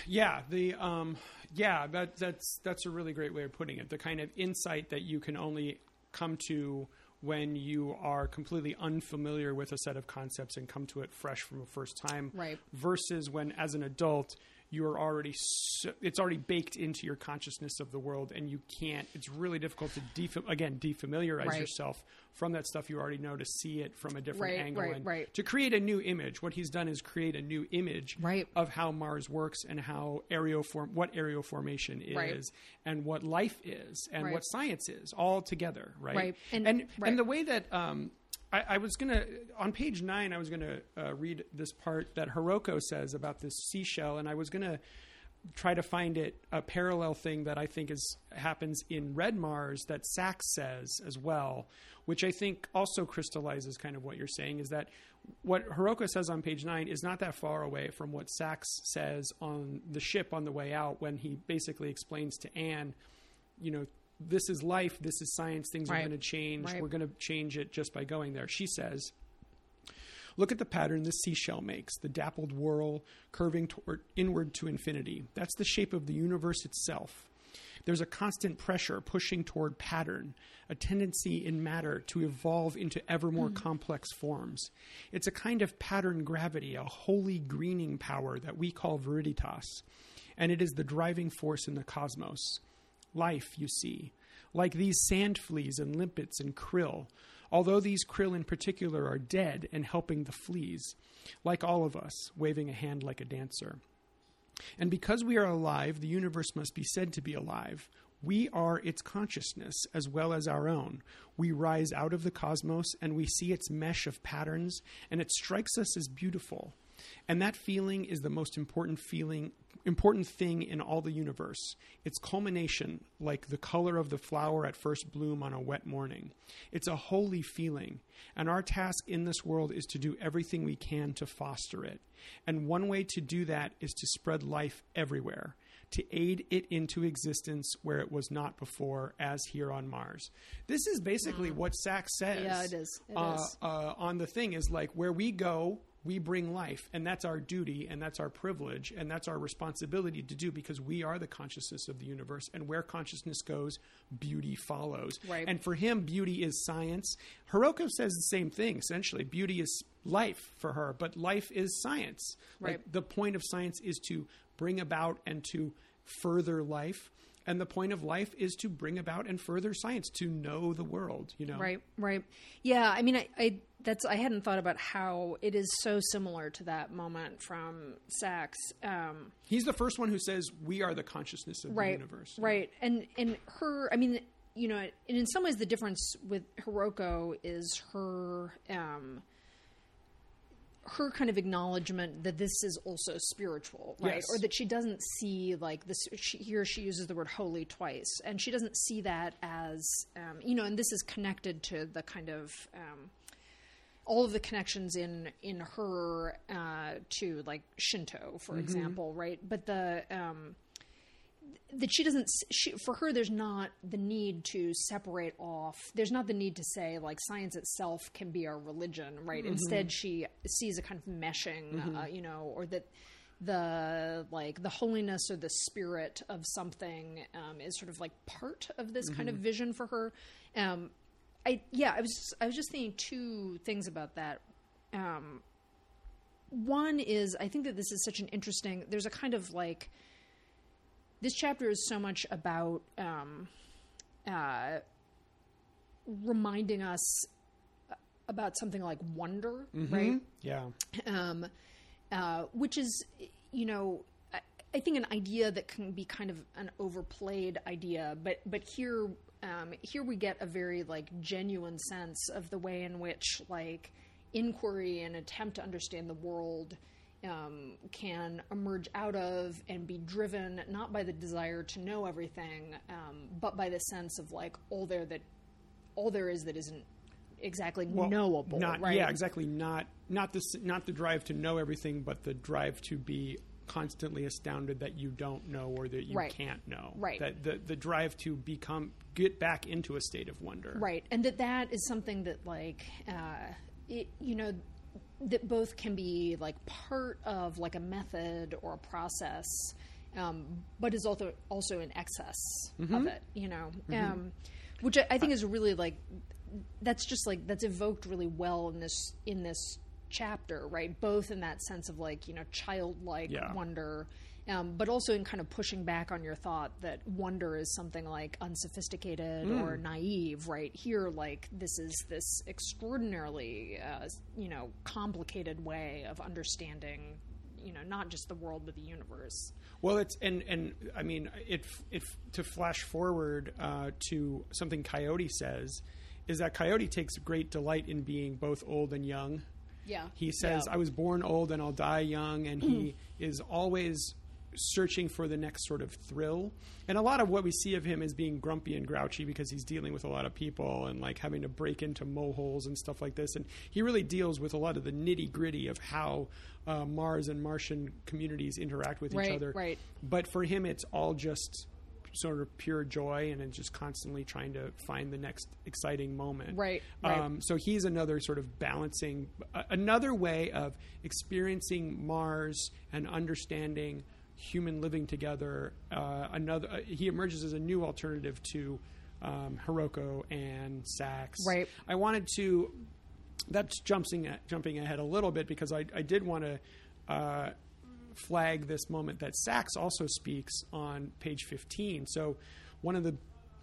Yeah, the um, yeah, that that's that's a really great way of putting it. The kind of insight that you can only come to when you are completely unfamiliar with a set of concepts and come to it fresh from a first time, Right. Versus when, as an adult, you are already so, it's already baked into your consciousness of the world, and you can't. It's really difficult to def- again defamiliarize Right. yourself from that stuff you already know to see it from a different Right, angle right, and right. to create a new image. What he's done is create a new image Right. of how Mars works and how areoform what areoformation is Right. and what life is and what science is all together, right? Right. And And- and, the way that um, I, was gonna on page nine, I was gonna uh, read this part that Hiroko says about this seashell, and I was gonna try to find it a parallel thing that I think is happens in Red Mars that Sax says as well, which I think also crystallizes kind of what you're saying is that what Hiroko says on page nine is not that far away from what Sax says on the ship on the way out when he basically explains to Anne, you know, this is life, this is science, things are going to change, Right. we're going to change it just by going there. She says, Look at the pattern the seashell makes, the dappled whirl curving toward inward to infinity. That's the shape of the universe itself. There's a constant pressure pushing toward pattern, a tendency in matter to evolve into ever more hmm. complex forms. It's a kind of pattern gravity, a holy greening power that we call viriditas, and it is the driving force in the cosmos. Life, you see, like these sand fleas and limpets and krill, although these krill in particular are dead and helping the fleas, like all of us, waving a hand like a dancer. And because we are alive, the universe must be said to be alive. We are its consciousness as well as our own. We rise out of the cosmos and we see its mesh of patterns, and it strikes us as beautiful. And that feeling is the most important feeling, important thing in all the universe. Its culmination, like the color of the flower at first bloom on a wet morning. It's a holy feeling, and our task in this world is to do everything we can to foster it. And one way to do that is to spread life everywhere, to aid it into existence where it was not before, as here on Mars. This is basically what Sax says. Yeah, it is. It uh, is. uh, on the thing is like where we go, we bring life, and that's our duty, and that's our privilege, and that's our responsibility to do because we are the consciousness of the universe, and where consciousness goes, beauty follows. Right. And for him, beauty is science. Hiroko says the same thing. Essentially, beauty is life for her, but life is science. Like Right. the point of science is to bring about and to further life. And the point of life is to bring about and further science, to know the world, you know? Right, right. Yeah, I mean, I, I that's I hadn't thought about how it is so similar to that moment from Sax. Um, He's the first one who says we are the consciousness of right, the universe. right, and and her. I mean, you know, and in some ways, the difference with Hiroko is her. Um, her kind of acknowledgement that this is also spiritual, right? Yes. Or that she doesn't see like this. She, here, she uses the word holy twice, and she doesn't see that as, um, you know. And this is connected to the kind of um, all of the connections in in her uh, to like Shinto, for example, right? But the um, that she doesn't she, for her there's not the need to separate off there's not the need to say like science itself can be our religion right instead she sees a kind of meshing uh, you know or that the like the holiness or the spirit of something um, is sort of like part of this kind of vision for her. Um, I yeah, I was I was just thinking two things about that. Um, one is I think that this is such an interesting. There's a kind of like this chapter is so much about um, uh, reminding us about something like wonder, right? Yeah. um, uh, which is, you know, I, I think an idea that can be kind of an overplayed idea, but but here um, here we get a very like genuine sense of the way in which like inquiry and attempt to understand the world um, can emerge out of and be driven not by the desire to know everything, um, but by the sense of like all there that all there is that isn't exactly Well, knowable, Not, right? Yeah, exactly. Not not this not the drive to know everything, but the drive to be constantly astounded that you don't know or that you Right. can't know. Right. That the the drive to become get back into a state of wonder. right and that that is something that like uh it, you know that both can be like part of like a method or a process um but is also also in excess of it you know? Um which I, I think is really like that's just like that's evoked really well in this in this chapter right? Both in that sense of like you know childlike Yeah. wonder um, but also in kind of pushing back on your thought that wonder is something like unsophisticated or naive right here like this is this extraordinarily uh, you know complicated way of understanding you know not just the world but the universe Well, it's and and I mean it it to flash forward uh, to something Coyote says is that Coyote takes great delight in being both old and young. yeah He says, Yeah. "I was born old and I'll die young," and he is always searching for the next sort of thrill. And a lot of what we see of him is being grumpy and grouchy because he's dealing with a lot of people and like having to break into moleholes and stuff like this. And he really deals with a lot of the nitty gritty of how uh, Mars and Martian communities interact with Right, each other. right. But for him, it's all just sort of pure joy and it's just constantly trying to find the next exciting moment. Right, right. Um, so he's another sort of balancing, a- another way of experiencing Mars and understanding human living together. Uh, another, uh, he emerges as a new alternative to um, Hiroko and Sax. Right. I wanted to. That's jumping jumping ahead a little bit because I, I did want to uh, flag this moment that Sax also speaks on page 15. So, one of the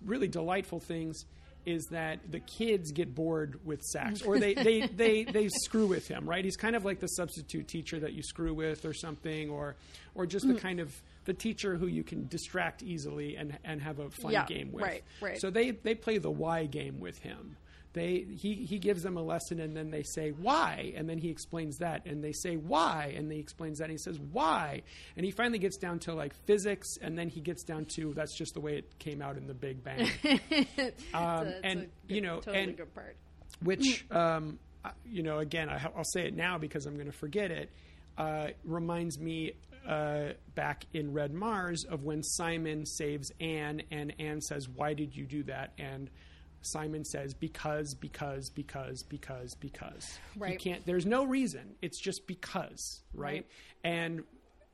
really delightful things is that the kids get bored with Sax, or they, they, they, they screw with him, right? He's kind of like the substitute teacher that you screw with, or something, or or just Mm. the kind of the teacher who you can distract easily and and have a fun Yeah, game with. right, right. So they they play the why game with him. They he he gives them a lesson and then they say why and then he explains that and they say why and he explains that and he says why. And he finally gets down to like physics and then he gets down to that's just the way it came out in the Big Bang. um, a- and good- you know totally and good part. which um, you know again I, I'll say it now because I'm going to forget it uh, reminds me uh, back in Red Mars of when Simon saves Anne and Anne says why did you do that? And Simon says because because because because because. You Right. can't there's no reason. It's just because right, Right. and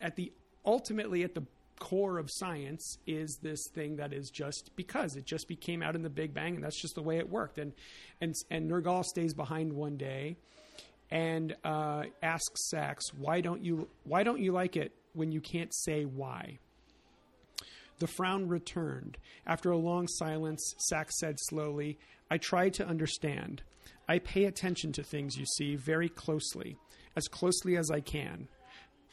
at the ultimately at the core of science is this thing that is just because. It just became out in the big bang and that's just the way it worked. And and and Nirgal stays behind one day and uh, asks Sax why don't you why don't you like it when you can't say why the frown returned. After a long silence, Sax said slowly, I try to understand. I pay attention to things, you see, very closely, as closely as I can,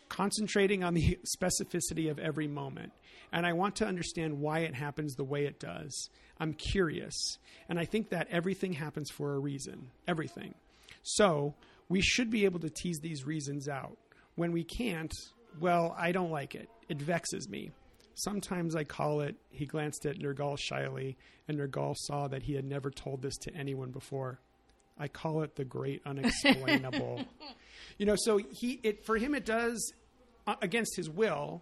concentrating on the specificity of every moment. And I want to understand why it happens the way it does. I'm curious, and I think that everything happens for a reason. Everything. So, we should be able to tease these reasons out. When we can't, well, I don't like it. It vexes me. Sometimes I call it, he glanced at Nirgal shyly, and Nirgal saw that he had never told this to anyone before. I call it the great unexplainable. you know, so he, it, for him, it does, uh, against his will,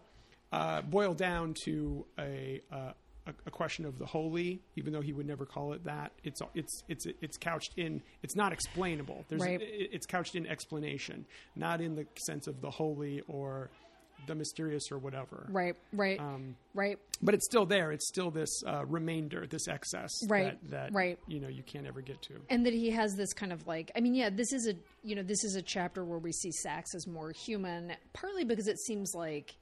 uh, boil down to a, uh, a, a question of the holy, even though he would never call it that. It's, it's, it's, it's couched in, it's not explainable. There's, Right. it's couched in explanation, not in the sense of the holy or the mysterious or whatever. right, right, Um, right. but it's still there. It's still this uh, remainder, this excess, Right, That, that right. you know you can't ever get to. and that he has this kind of like i mean yeah this is a you know this is a chapter where we see sax as more human partly because it seems like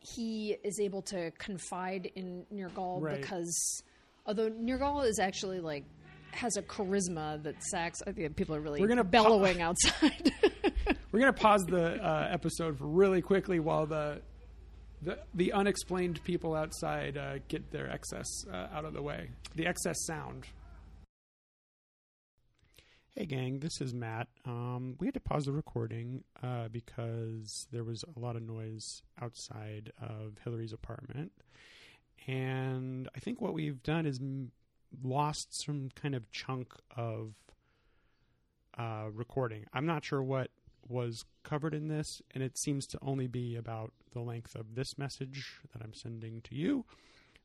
he is able to confide in Nirgal Right. because although Nirgal is actually like has a charisma that Sax I think people are really We're gonna bellowing outside We're gonna pause the uh, episode really quickly while the the, the unexplained people outside uh, get their excess uh, out of the way. The excess sound. Hey, gang, this is Matt. Um, we had to pause the recording uh, because there was a lot of noise outside of Hillary's apartment. And I think what we've done is m- lost some kind of chunk of uh, recording. I'm not sure what was covered in this, and it seems to only be about the length of this message that I'm sending to you.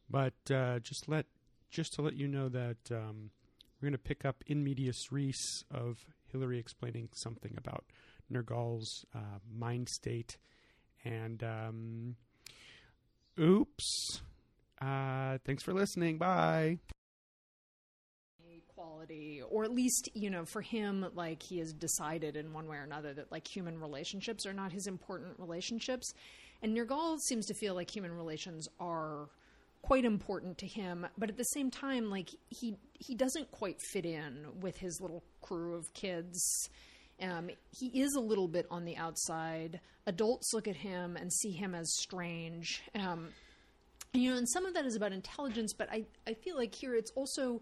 But uh, just let just to let you know that um, we're going to pick up in medias res of Hillary explaining something about Nirgal's uh, mind state, and um, oops. Uh, thanks for listening. Bye. Quality or at least you know for him like he has decided in one way or another that like human relationships are not his important relationships. And Nirgal seems to feel like human relations are quite important to him but at the same time like he he doesn't quite fit in with his little crew of kids. Um, he is a little bit on the outside. Adults look at him and see him as strange. Um, you know and some of that is about intelligence but i i feel like here it's also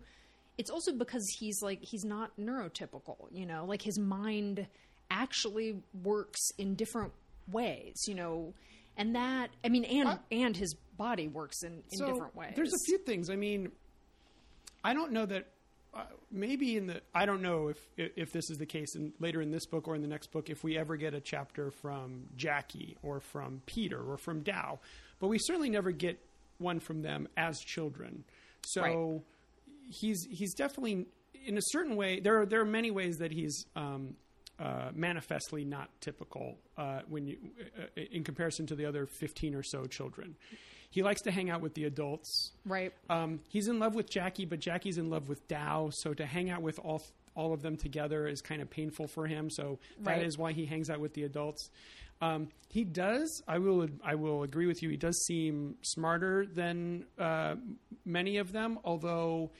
it's also because he's like he's not neurotypical you know like his mind actually works in different ways you know and that i mean and I- and his body works in in So, different ways There's a few things. I mean, I don't know that. Uh, maybe in the I don't know if if this is the case in later in this book or in the next book if we ever get a chapter from Jackie or from Peter or from Dao, but we certainly never get one from them as children. So Right. He's he's definitely in a certain way. There are there are many ways that he's um, uh, manifestly not typical uh, when you uh, in comparison to the other fifteen or so children. He likes to hang out with the adults. right Um, he's in love with Jackie, but Jackie's in love with Dao. So to hang out with all all of them together is kind of painful for him. So that is Right. why he hangs out with the adults. Um, he does. I will. I will agree with you. He does seem smarter than uh, many of them, although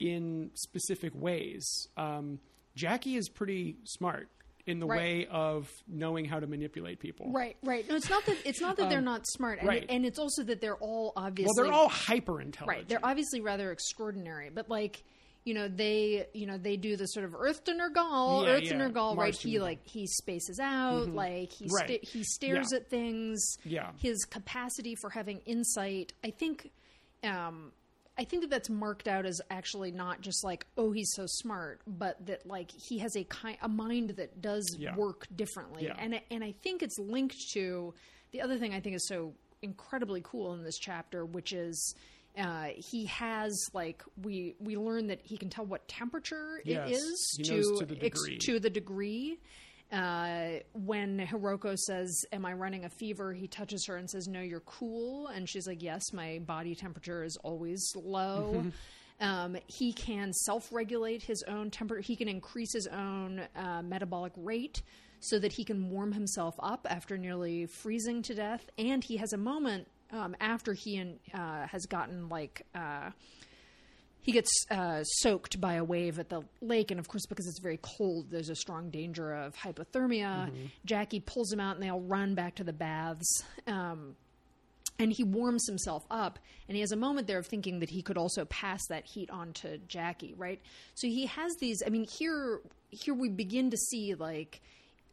in specific ways. Um, Jackie is pretty smart in the Right. way of knowing how to manipulate people. right right no it's not that it's not that they're not smart and, Um, right. it, and it's also that they're all obviously Well, they're all hyper intelligent. right they're obviously rather extraordinary but like you know they you know they do the sort of earth to Nirgal Yeah, earth to yeah. Nirgal Mars right to he Nirgal. like he spaces out like he Right. sta- he stares Yeah. at things Yeah. his capacity for having insight i think um I think that that's marked out as actually not just like oh he's so smart, but that like he has a kind a mind that does Yeah. work differently, Yeah. and and I think it's linked to the other thing I think is so incredibly cool in this chapter, which is uh, he has like we we learn that he can tell what temperature Yes. it is to to the ex- to the degree. Uh, when Hiroko says, "Am I running a fever?" he touches her and says, "No, you're cool." And she's like, "Yes, my body temperature is always low." Um, he can self-regulate his own temperature. He can increase his own uh, metabolic rate so that he can warm himself up after nearly freezing to death. And he has a moment um, after he and, uh, has gotten like. He gets uh, soaked by a wave at the lake, and of course, because it's very cold, there's a strong danger of hypothermia. Jackie pulls him out, and they all run back to the baths. Um, and he warms himself up, and he has a moment there of thinking that he could also pass that heat on to Jackie, right? So he has these. I mean, here, here we begin to see like.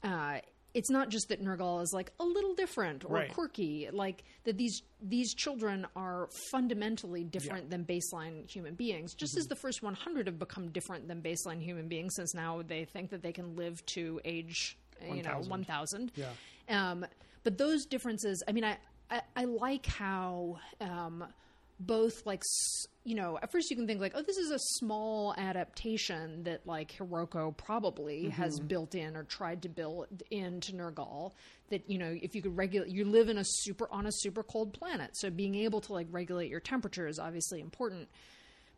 Uh, it's not just that Nirgal is like a little different or Right. quirky, like that these these children are fundamentally different than baseline human beings. Just Mm-hmm. as the first 100 have become different than baseline human beings, since now they think that they can live to age, you know, 1000. 1,000. Yeah. Um, but those differences, I mean, I, I, I like how um, both like s- you know at first you can think like oh this is a small adaptation that like Hiroko probably mm-hmm. has built in or tried to build into Nirgal that you know if you could regulate you live in a super on a super cold planet. So being able to like regulate your temperature is obviously important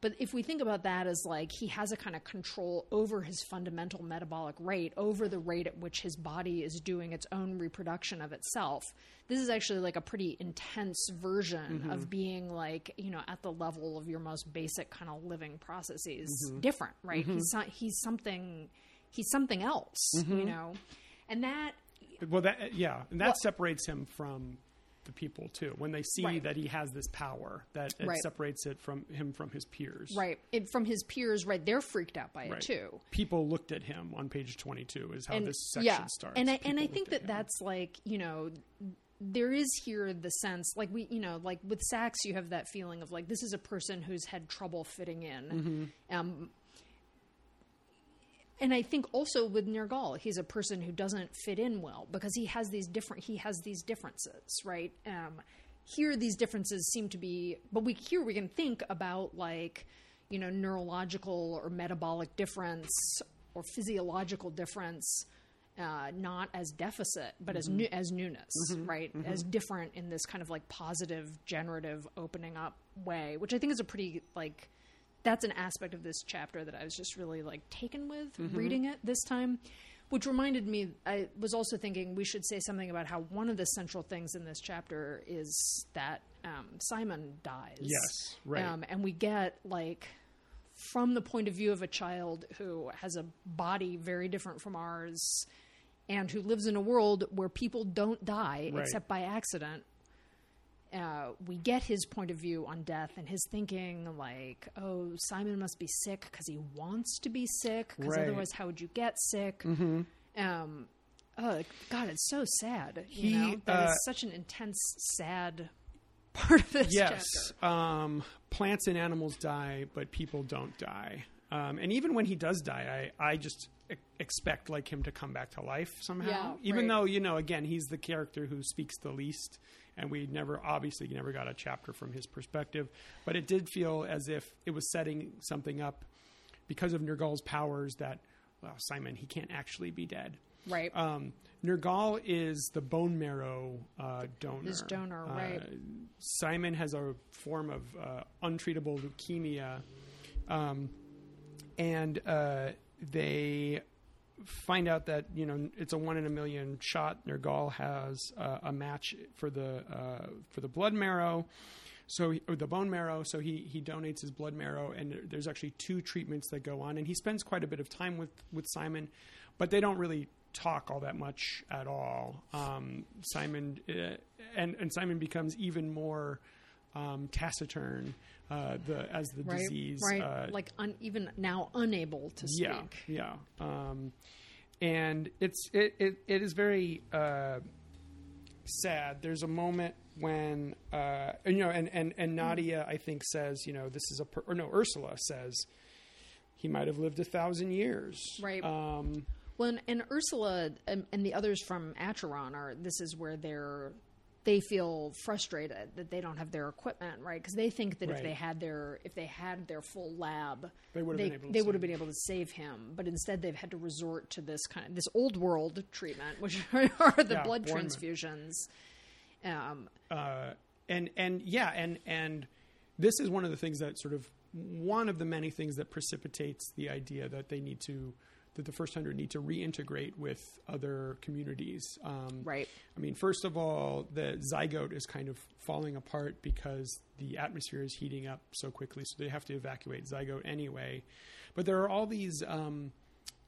but if we think about that as like he has a kind of control over his fundamental metabolic rate, over the rate at which his body is doing its own reproduction of itself, this is actually like a pretty intense version mm-hmm. of being like, you know, at the level of your most basic kind of living processes. Mm-hmm. Different, right? Mm-hmm. He's not, he's something he's something else, you know. And that Well, that yeah, and that Well- separates him from the people too. When they see Right. that he has this power, that Right. separates it from him from his peers. right, it, from his peers, right, they're freaked out by it too. People looked at him on page twenty-two. Is how and this section yeah, starts. and I and I think that him. that's like you know there is here the sense like we you know like with Sax you have that feeling of like this is a person who's had trouble fitting in. Mm-hmm. Um, and I think also with Nirgal, he's a person who doesn't fit in well because he has these different he has these differences, right? Um, here these differences seem to be, but we here we can think about like you know neurological or metabolic difference or physiological difference. Uh, not as deficit, but as new, as newness, right? As different in this kind of like positive, generative, opening up way, which I think is a pretty like that's an aspect of this chapter that I was just really like taken with reading it this time. Which reminded me, I was also thinking we should say something about how one of the central things in this chapter is that um, Simon dies. Yes, right. Um, and we get like from the point of view of a child who has a body very different from ours and who lives in a world where people don't die Right. except by accident uh, we get his point of view on death and his thinking like oh simon must be sick because he wants to be sick because Right. otherwise how would you get sick mm-hmm. um, oh god it's so sad you He, know that is uh, such an intense sad part of this yes, um, plants and animals die, but people don't die. Um, and even when he does die, I, I just expect like him to come back to life somehow. Yeah, even right. though you know, again, he's the character who speaks the least, and we never obviously never got a chapter from his perspective. But it did feel as if it was setting something up because of Nirgal's powers that well, Simon he can't actually be dead. right Um, Nirgal is the bone marrow uh, donor. His donor, Uh, right. Simon has a form of uh, untreatable leukemia, um, and uh, they find out that you know it's a one in a million shot. Nirgal has uh, a match for the uh, for the blood marrow. So or the bone marrow. So he he donates his blood marrow, and there's actually two treatments that go on, and he spends quite a bit of time with with Simon, but they don't really talk all that much at all. Um, Simon uh, and and Simon becomes even more um, taciturn uh, the as the right disease right uh, like un, even now unable to speak yeah, yeah. Um, and it's it, it, it is very uh, sad. There's a moment when uh, you know, and, and and Nadia I think says, you know, this is a per- or no, Ursula says he might have lived a thousand years. Right. Um, Well, and, and Ursula and, and the others from Acheron are. This is where they're. They feel frustrated that they don't have their equipment right because they think that if they had their if they had their full lab, They would have they, been able to save been able to save him. But instead, they've had to resort to this kind of this old world treatment, which are, the Yeah, blood bone marrow. transfusions. Um, uh, and and yeah, and and this is one of the things that sort of one of the many things that precipitates the idea that they need to that the first hundred need to reintegrate with other communities. Um, right. I mean, first of all, the zygote is kind of falling apart because the atmosphere is heating up so quickly, so they have to evacuate zygote anyway. But there are all these um,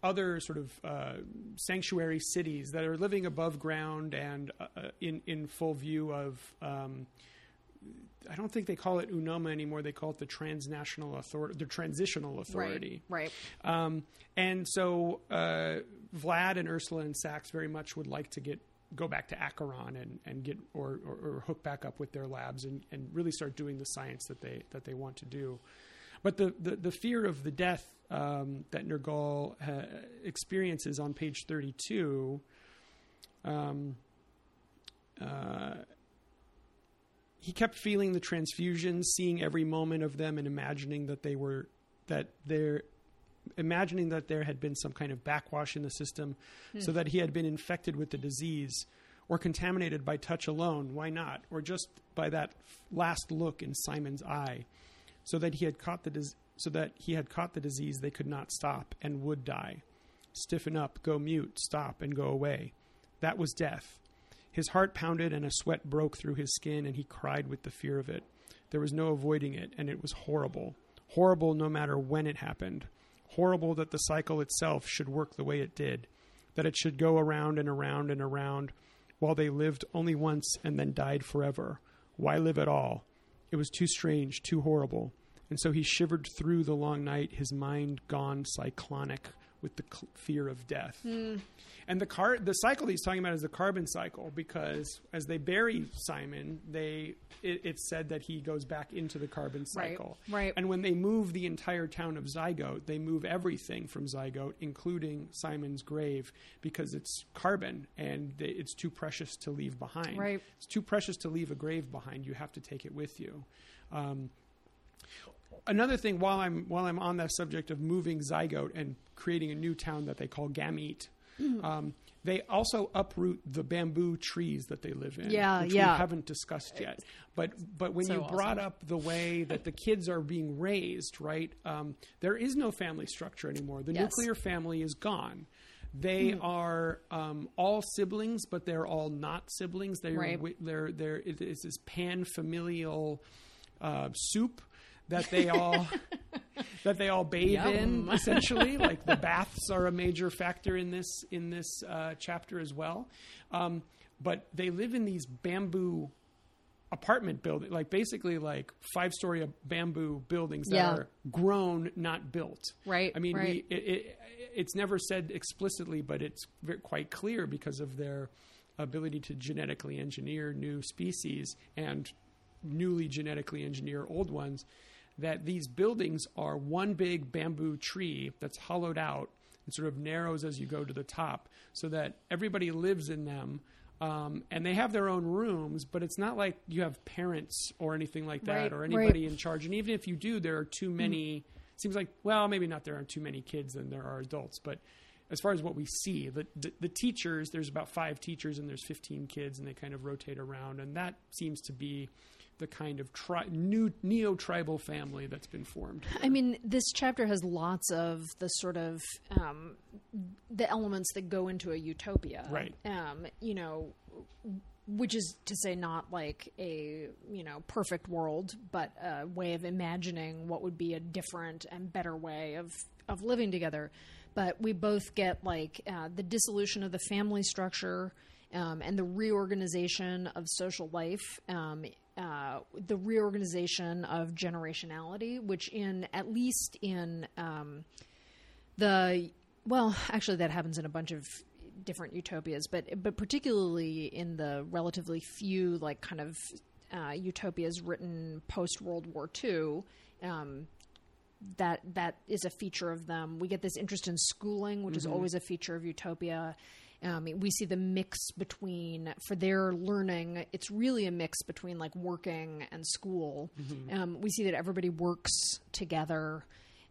other sort of uh, sanctuary cities that are living above ground and uh, uh, in in full view of. Um, I don't think they call it UNOMA anymore. They call it the transnational authority, the transitional authority. Right. Um, and so uh, Vlad and Ursula and Sax very much would like to get go back to Acheron and, and get or, or, or hook back up with their labs and, and really start doing the science that they that they want to do. But the, the, the fear of the death um, that Nirgal uh, experiences on page 32, um, uh, he kept feeling the transfusions, seeing every moment of them, and imagining that they were that they're imagining that there had been some kind of backwash in the system, hmm. so that he had been infected with the disease or contaminated by touch alone. Why not? Or just by that last look in Simon's eye, so that he had caught the dis- so that he had caught the disease they could not stop and would die. Stiffen up, go mute, stop, and go away. That was death. His heart pounded and a sweat broke through his skin, and he cried with the fear of it. There was no avoiding it, and it was horrible. Horrible no matter when it happened. Horrible that the cycle itself should work the way it did, that it should go around and around and around while they lived only once and then died forever. Why live at all? It was too strange, too horrible. And so he shivered through the long night, his mind gone cyclonic with the cl- fear of death. And the car, the cycle he's talking about is the carbon cycle because as they bury Simon, they it, it's said that he goes back into the carbon Right, cycle. right. And when they move the entire town of Zygote, they move everything from Zygote, including Simon's grave, because it's carbon and they, it's too precious to leave behind. Right. It's too precious to leave a grave behind. You have to take it with you. Um, another thing, while I'm while I'm on that subject of moving Zygote and creating a new town that they call Gamete, Mm-hmm. um, they also uproot the bamboo trees that they live in. Yeah, which yeah. we haven't discussed yet. But but when So you brought up the way that the kids are being raised, right? Um, there is no family structure anymore. The Yes. nuclear family is gone. They Hmm. are um, all siblings, but they're all not siblings. They're Right. they're they're it is this pan familial uh, soup that they all that they all bathe in essentially. Like the baths are a major factor in this in this uh, chapter as well. Um, but they live in these bamboo apartment building like basically like five story bamboo buildings that Yeah. are grown not built. Right, i mean right. we, it, it, it's never said explicitly but it's very, quite clear because of their ability to genetically engineer new species and newly genetically engineer old ones that these buildings are one big bamboo tree that's hollowed out and sort of narrows as you go to the top so that everybody lives in them um, and they have their own rooms but it's not like you have parents or anything like that Right, or right. anybody in charge and even if you do there are too many seems like well maybe not there are too many kids than there are adults but as far as what we see the, the, the teachers there's about five teachers and there's 15 kids and they kind of rotate around and that seems to be the kind of tri- new neo-tribal family that's been formed I mean, this chapter has lots of the sort of um, the elements that go into a utopia, Right. Um, you know, which is to say, not like a you know perfect world, but a way of imagining what would be a different and better way of of living together. But we both get like uh, the dissolution of the family structure. Um, and the reorganization of social life, um, uh, the reorganization of generationality, which in at least in um, the well, actually that happens in a bunch of different utopias, but but particularly in the relatively few like kind of uh, utopias written post World War II. Um, that that is a feature of them. We get this interest in schooling, which is always a feature of utopia. Um, we see the mix between for their learning. It's really a mix between like working and school. Um, we see that everybody works together.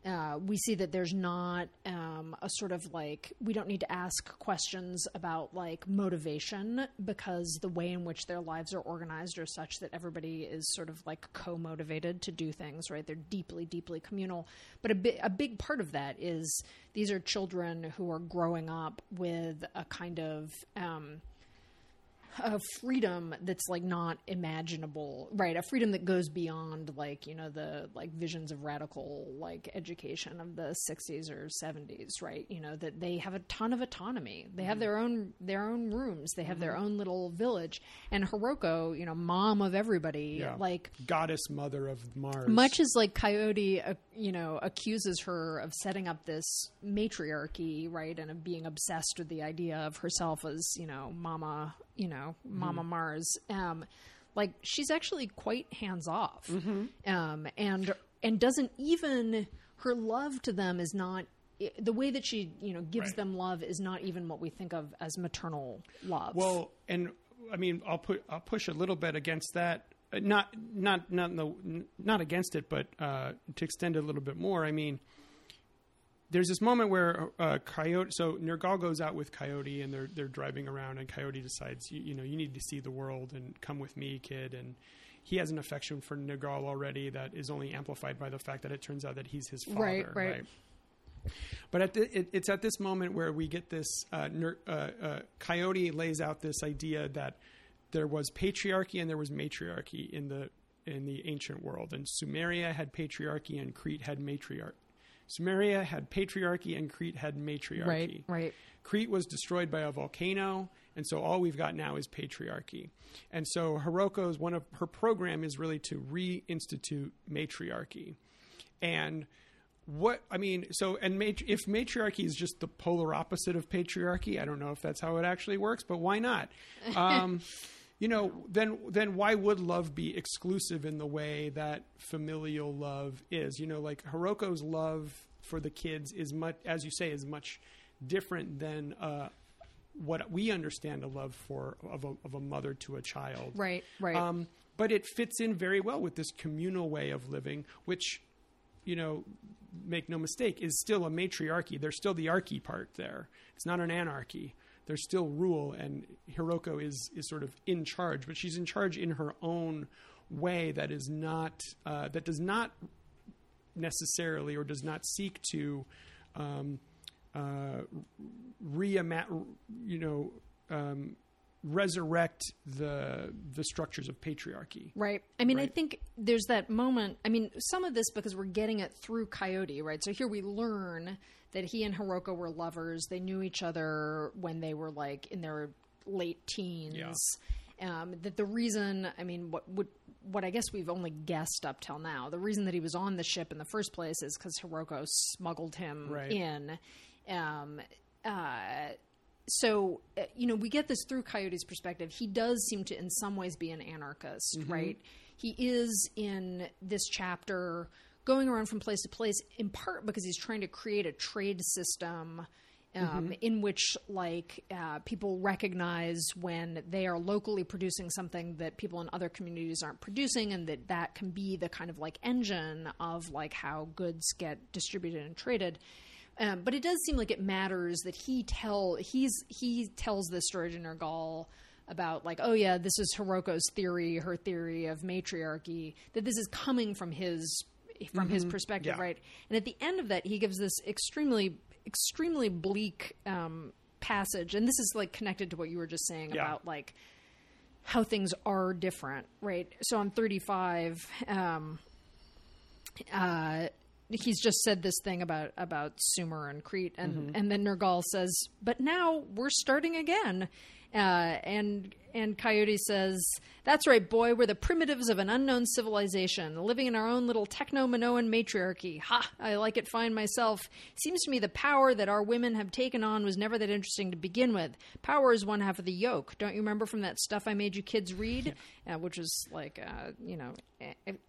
Uh, we see that there's not um, a sort of like we don't need to ask questions about like motivation because the way in which their lives are organized are such that everybody is sort of like co-motivated to do things right? They're deeply deeply communal. But a, bi- a big part of that is these are children who are growing up with a kind of um, a freedom that's like not imaginable right? A freedom that goes beyond like you know the like visions of radical like education of the 60s or 70s right? You know that they have a ton of autonomy. They have their own their own rooms. They have their own little village. And Hiroko you know mom of everybody Yeah. like goddess mother of mars. much as like Coyote, uh, you know, accuses her of setting up this matriarchy, right, and of being obsessed with the idea of herself as, you know, Mama, you know, Mama Mars. Um, like she's actually quite hands off, um, and and doesn't even her love to them is not the way that she you know gives Right. them love is not even what we think of as maternal love. Well, and I mean, I'll put I'll push a little bit against that uh, not not not in the, not against it, but uh, to extend it a little bit more. I mean, there's this moment where uh, Coyote. So Nirgal goes out with Coyote, and they're they're driving around, and Coyote decides, you, you know, you need to see the world and come with me, kid. And he has an affection for Nirgal already that is only amplified by the fact that it turns out that he's his father. Right, right. But at the, it, it's at this moment where we get this uh, ner- uh, uh, Coyote lays out this idea that there was patriarchy and there was matriarchy in the in the ancient world, and Sumeria had patriarchy and Crete had matriarchy. Sumeria had patriarchy and Crete had matriarchy. Right, right. Crete was destroyed by a volcano, and so all we've got now is patriarchy. And so Hiroko's one of her program is really to reinstitute matriarchy. And what I mean, so and matri- if matriarchy is just the polar opposite of patriarchy, I don't know if that's how it actually works, but why not? Um, you know, then then why would love be exclusive in the way that familial love is? You know, like Hiroko's love for the kids is much, as you say, is much different than uh, what we understand a love for of a, of a mother to a child. Right, right. Um, but it fits in very well with this communal way of living, which, you know, make no mistake, is still a matriarchy. There's still the archy part there. It's not an anarchy. There's still rule, and Hiroko is is sort of in charge, but she's in charge in her own way that is not uh, that does not necessarily or does not seek to um, uh, reima- you know um, resurrect the the structures of patriarchy. Right. I mean, I think there's that moment. I mean, some of this because we're getting it through Coyote, right? So here we learn that he and Hiroko were lovers. They knew each other when they were like in their late teens. Um, that the reason, I mean, what would what I guess we've only guessed up till now. The reason that he was on the ship in the first place is because Hiroko smuggled him Right. in. Um, uh, so uh, you know we get this through coyote's perspective he does seem to in some ways be an anarchist right he is in this chapter going around from place to place in part because he's trying to create a trade system um, in which like uh, people recognize when they are locally producing something that people in other communities aren't producing and that that can be the kind of like engine of like how goods get distributed and traded. Um, but it does seem like it matters that he tell he's he tells this story to Nirgal about like oh yeah this is Hiroko's theory her theory of matriarchy that this is coming from his from his perspective Yeah. right and at the end of that he gives this extremely extremely bleak um, passage and this is like connected to what you were just saying Yeah. about like how things are different right so on 35 um, uh, he's just said this thing about about Sumer and Crete, and and then Nirgal says, "But now we're starting again." Uh, and and Coyote says, "That's right, boy. We're the primitives of an unknown civilization, living in our own little techno-Minoan matriarchy. Ha! I like it fine myself. Seems to me the power that our women have taken on was never that interesting to begin with. Power is one half of the yoke. Don't you remember from that stuff I made you kids read, uh, which was like, uh, you know,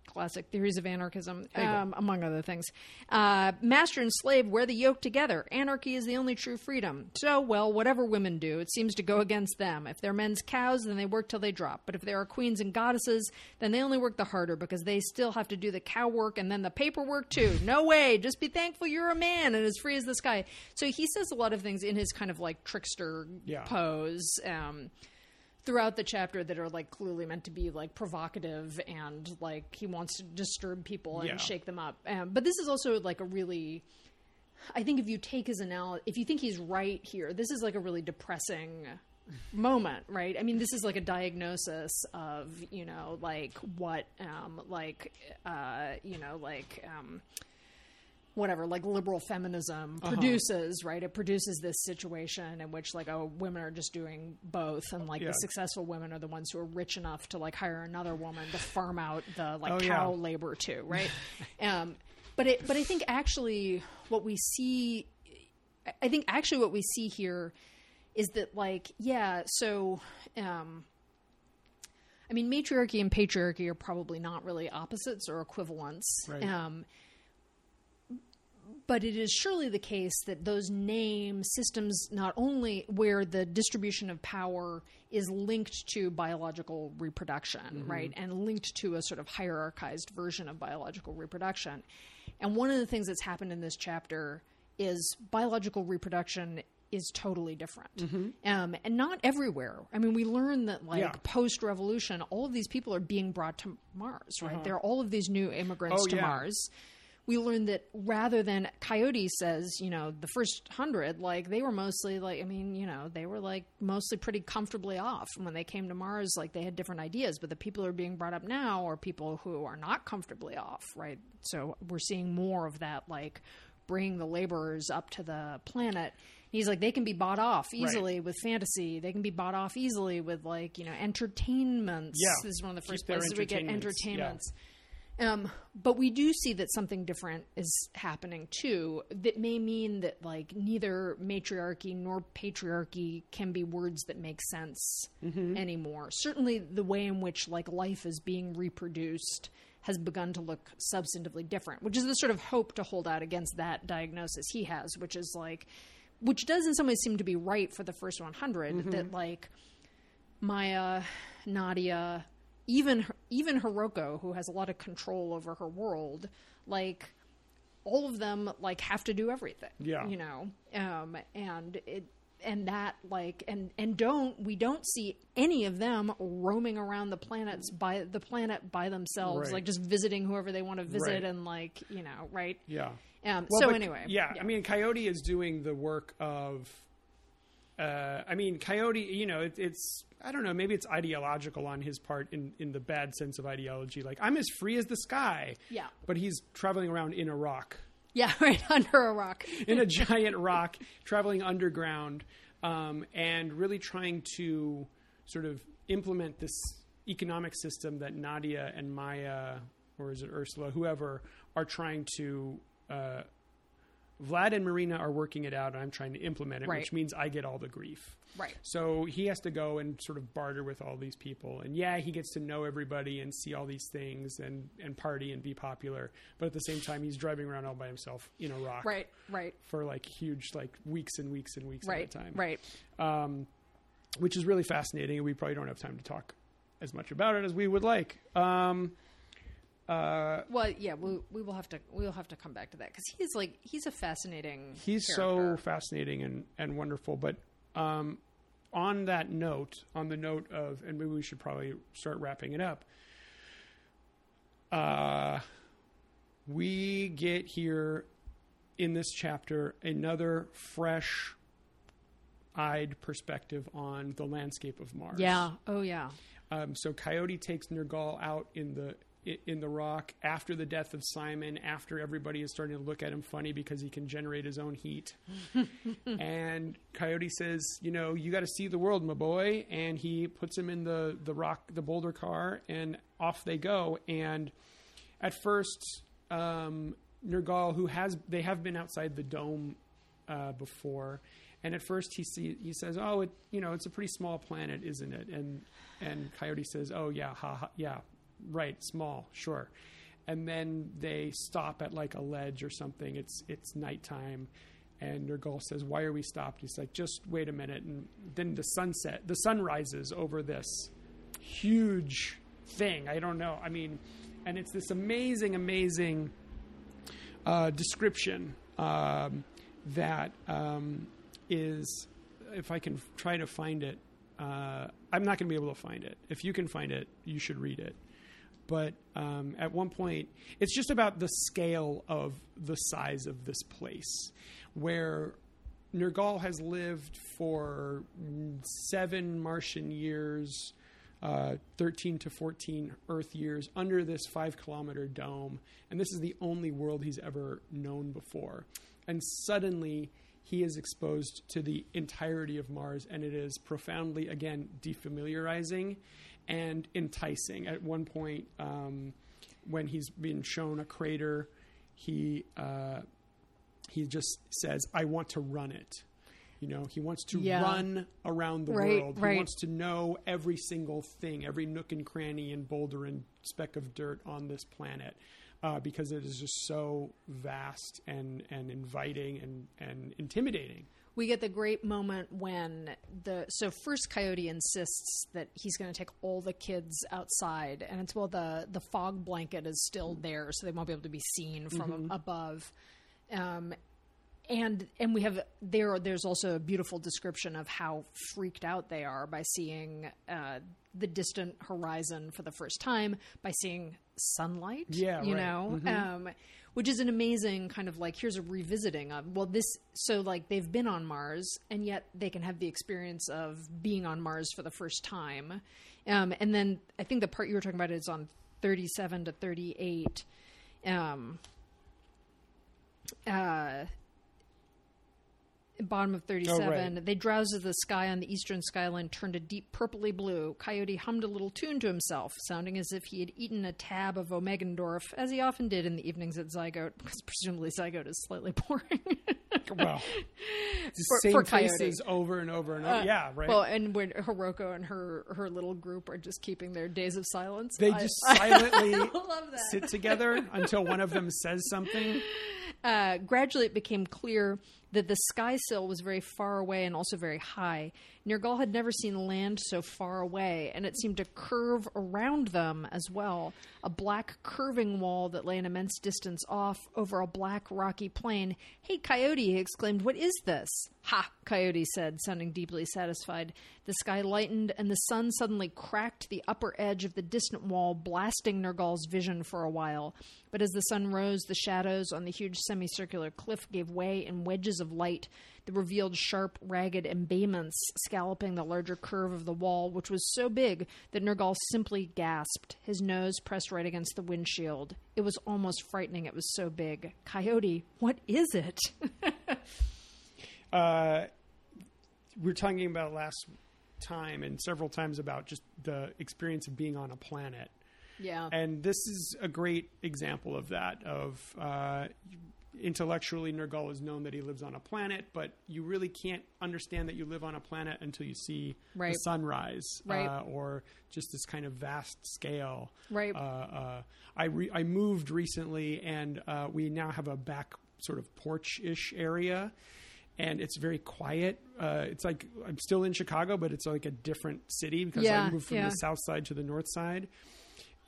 classic theories of anarchism, um, among other things. Uh, master and slave wear the yoke together. Anarchy is the only true freedom. So, well, whatever women do, it seems to go against them. If they're men's cows, then they work till they drop. But if they are queens and goddesses, then they only work the harder because they still have to do the cow work and then the paperwork too. No way. Just be thankful you're a man and as free as the sky. So he says a lot of things in his kind of like trickster Yeah. pose. Um, throughout the chapter that are like clearly meant to be like provocative and like he wants to disturb people and Yeah. shake them up. Um, but this is also like a really, I think if you take his analysis, if you think he's right here, this is like a really depressing moment, right? I mean, this is like a diagnosis of you know like what um, like uh, you know like. Um, whatever like liberal feminism Uh-huh. produces right it produces this situation in which like oh women are just doing both and like Yeah. the successful women are the ones who are rich enough to like hire another woman to farm out the like Oh, cow yeah. labor too right um but it but i think actually what we see i think actually what we see here is that like yeah so um I mean, matriarchy and patriarchy are probably not really opposites or equivalents. Right. Um, but it is surely the case that those name systems not only where the distribution of power is linked to biological reproduction, right, and linked to a sort of hierarchized version of biological reproduction. And one of the things that's happened in this chapter is biological reproduction is totally different, um, and not everywhere. I mean, we learn that like Yeah. post revolution, all of these people are being brought to Mars, right? There are all of these new immigrants Oh, to yeah. Mars. We learned that rather than Coyote says, you know, the first hundred, like they were mostly like, I mean, you know, they were like mostly pretty comfortably off when they came to Mars. Like they had different ideas, but the people who are being brought up now are people who are not comfortably off, right? So we're seeing more of that, like bring the laborers up to the planet. He's like, they can be bought off easily with fantasy. They can be bought off easily with like, you know, entertainments. Yeah. This is one of the first their places we get entertainments, yeah. Um, but we do see that something different is happening too. That may mean that like neither matriarchy nor patriarchy can be words that make sense Mm-hmm. anymore. Certainly, the way in which like life is being reproduced has begun to look substantively different, which is the sort of hope to hold out against that diagnosis he has, which is like, which does in some ways seem to be right for the first 100 Mm-hmm. that like Maya, Nadia, even even Hiroko, who has a lot of control over her world, like all of them like have to do everything. Yeah. you know, um, and it and that like and and don't we don't see any of them roaming around the planets by the planet by themselves, Right. like just visiting whoever they want to visit Right. and like you know, right? Yeah. Um, Well, so but- anyway, yeah, I mean, Coyote is doing the work of. Uh, I mean, Coyote. You know, it, it's. I don't know. Maybe it's ideological on his part, in in the bad sense of ideology. Like I'm as free as the sky. Yeah. But he's traveling around in a rock, yeah, right under a rock. in a giant rock, traveling underground, um, and really trying to sort of implement this economic system that Nadia and Maya, or is it Ursula, whoever, are trying to. Uh, Vlad and Marina are working it out, and I'm trying to implement it, Right. which means I get all the grief. Right. So he has to go and sort of barter with all these people. And yeah, he gets to know everybody and see all these things and, and party and be popular. But at the same time, he's driving around all by himself in a rock Right. Right. for like huge, like weeks and weeks and weeks Right. at a time. Right. Um, which is really fascinating. And we probably don't have time to talk as much about it as we would like. Um, uh, Well, yeah, we we will have to we will have to come back to that because he's like he's a fascinating. he's character. so fascinating and, and wonderful. But um, on that note, on the note of, and maybe we should probably start wrapping it up. Uh, we get here in this chapter another fresh eyed perspective on the landscape of Mars. Yeah. Oh yeah. Um, so Coyote takes Nirgal out in the in the rock after the death of Simon. After everybody is starting to look at him funny because he can generate his own heat, and Coyote says, "You know, you got to see the world, my boy." And he puts him in the the rock, the boulder car, and off they go. And at first, um, Nirgal, who has they have been outside the dome uh, before, and at first he see, he says, "Oh, it you know it's a pretty small planet, isn't it?" And and Coyote says, "Oh yeah, ha, ha yeah, right, small, sure." And then they stop at like a ledge or something. It's it's nighttime, and Nirgal says, "Why are we stopped?" He's like, "Just wait a minute." And then the sunset, the sun rises over this huge thing. I don't know. I mean, and it's this amazing, amazing uh, description um, that um, is, if I can try to find it, uh, I'm not going to be able to find it. If you can find it, you should read it. But um, at one point, it's just about the scale of the size of this place, where Nirgal has lived for seven Martian years, uh, 13 to 14 Earth years under this five kilometer dome. And this is the only world he's ever known before. And suddenly he is exposed to the entirety of Mars, and it is profoundly, again, defamiliarizing and enticing. At one point, um, when he's been shown a crater, he. Uh, he just says, "I want to run it." You know, he wants to Yeah. run around the Right, world. right. He wants to know every single thing, every nook and cranny and boulder and speck of dirt on this planet. Uh, because it is just so vast and, and inviting and, and intimidating. We get the great moment when the so first coyote insists that he's going to take all the kids outside and it's well the the fog blanket is still there so they won't be able to be seen from above. Um and and we have there there's also a beautiful description of how freaked out they are by seeing uh, the distant horizon for the first time by seeing sunlight Yeah, you right. know? Um, which is an amazing kind of like here's a revisiting of well this so like they've been on mars and yet they can have the experience of being on mars for the first time. Um, and then i think the part you were talking about is on 37 to 38 um, uh, bottom of 37 they drowsed as the sky on the eastern skyline turned a deep purpley blue coyote hummed a little tune to himself sounding as if he had eaten a tab of omegendorph as he often did in the evenings at zygote because presumably zygote is slightly boring Well, the For- same for Uh, faces over and over and over. yeah, right. well and when hiroko and her her little group are just keeping their days of silence they I- just silently sit together until one of them says something. uh, gradually it became clear that the sky sill was very far away and also very high. Nirgal had never seen land so far away, and it seemed to curve around them as well. A black curving wall that lay an immense distance off over a black rocky plain. Hey, Coyote, he exclaimed, what is this? Ha, Coyote said, sounding deeply satisfied. The sky lightened, and the sun suddenly cracked the upper edge of the distant wall, blasting Nirgal's vision for a while. But as the sun rose, the shadows on the huge semicircular cliff gave way in wedges of light that revealed sharp, ragged embayments scalloping the larger curve of the wall, which was so big that Nirgal simply gasped, his nose pressed right against the windshield. It was almost frightening, it was so big. Coyote, what is it? Uh, we were talking about last time and several times about just the experience of being on a planet. yeah. And this is a great example of that. Of uh, intellectually, Nirgal is known that he lives on a planet, but you really can't understand that you live on a planet until you see Right. the sunrise, Right. uh, or just this kind of vast scale. Right. Uh, uh, I re- I moved recently, and uh, we now have a back sort of porch ish area. And it's very quiet. Uh, it's like I'm still in Chicago, but it's like a different city because Yeah, I moved from yeah. the south side to the north side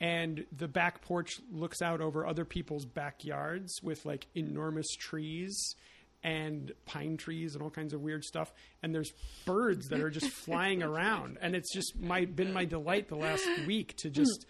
and the back porch looks out over other people's backyards with like enormous trees and pine trees and all kinds of weird stuff and there's birds that are just flying around and it's just my been my delight the last week to just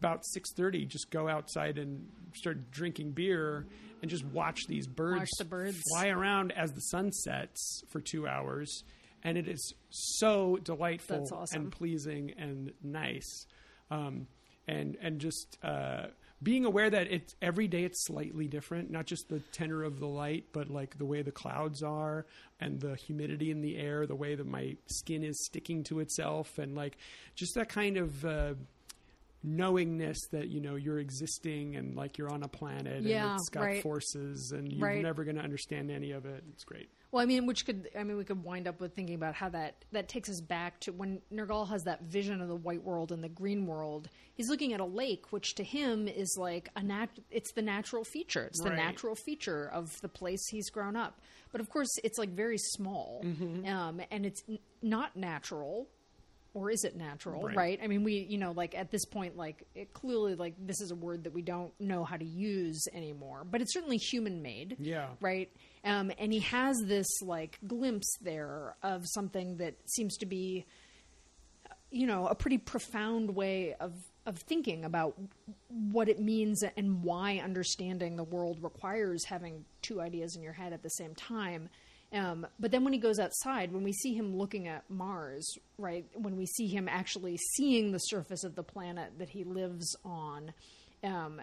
about 6:30 just go outside and start drinking beer and just watch these birds, Watch the birds. fly around as the sun sets for 2 hours and it is so delightful awesome. and pleasing and nice um, and and just uh, being aware that it's every day it's slightly different not just the tenor of the light but like the way the clouds are and the humidity in the air the way that my skin is sticking to itself and like just that kind of uh, knowingness that you know you're existing and like you're on a planet Yeah, and it's got right. forces and you're Right. never going to understand any of it it's great Well, I mean, which could I mean, we could wind up with thinking about how that that takes us back to when Nirgal has that vision of the white world and the green world. He's looking at a lake, which to him is like a nat. It's the natural feature. It's the Right. natural feature of the place he's grown up. But of course, it's like very small, Mm-hmm. um, and it's n- not natural. Or is it natural, Right. right. I mean, we, you know, like at this point, like it clearly, like this is a word that we don't know how to use anymore, but it's certainly human made yeah right? Um, and he has this like glimpse there of something that seems to be, you know, a pretty profound way of of thinking about what it means and why understanding the world requires having two ideas in your head at the same time. Um, but then when he goes outside, when we see him looking at Mars, right, when we see him actually seeing the surface of the planet that he lives on, um,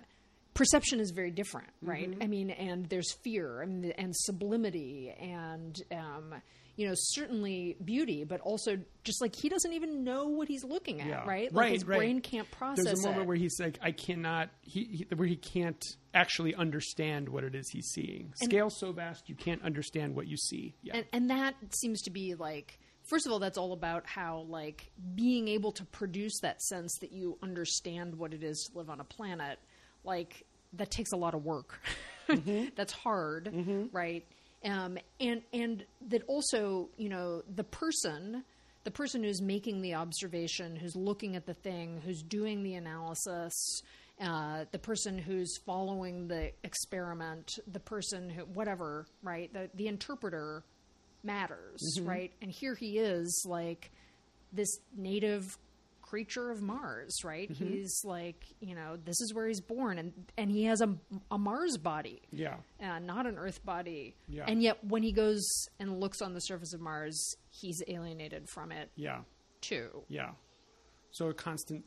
perception is very different, right? I mean, and there's fear and and sublimity and um, you know certainly beauty, but also just like he doesn't even know what he's looking at, Yeah. right? Like Right, his right. brain can't process There's a moment it. where he's like, I cannot, he, he where he can't actually understand what it is he's seeing. Scale so vast, you can't understand what you see. Yeah. and and that seems to be like first of all that's all about how like being able to produce that sense that you understand what it is to live on a planet like that takes a lot of work. That's hard right? Um, and and that also you know the person the person who's making the observation who's looking at the thing who's doing the analysis uh, the person who's following the experiment the person who whatever right? The the interpreter matters right? And here he is like this native creature of Mars, right? He's like, you know, this is where he's born, and and he has a, a Mars body, yeah. uh, not an Earth body. Yeah. And yet, when he goes and looks on the surface of Mars, he's alienated from it Yeah. too. Yeah. So a constant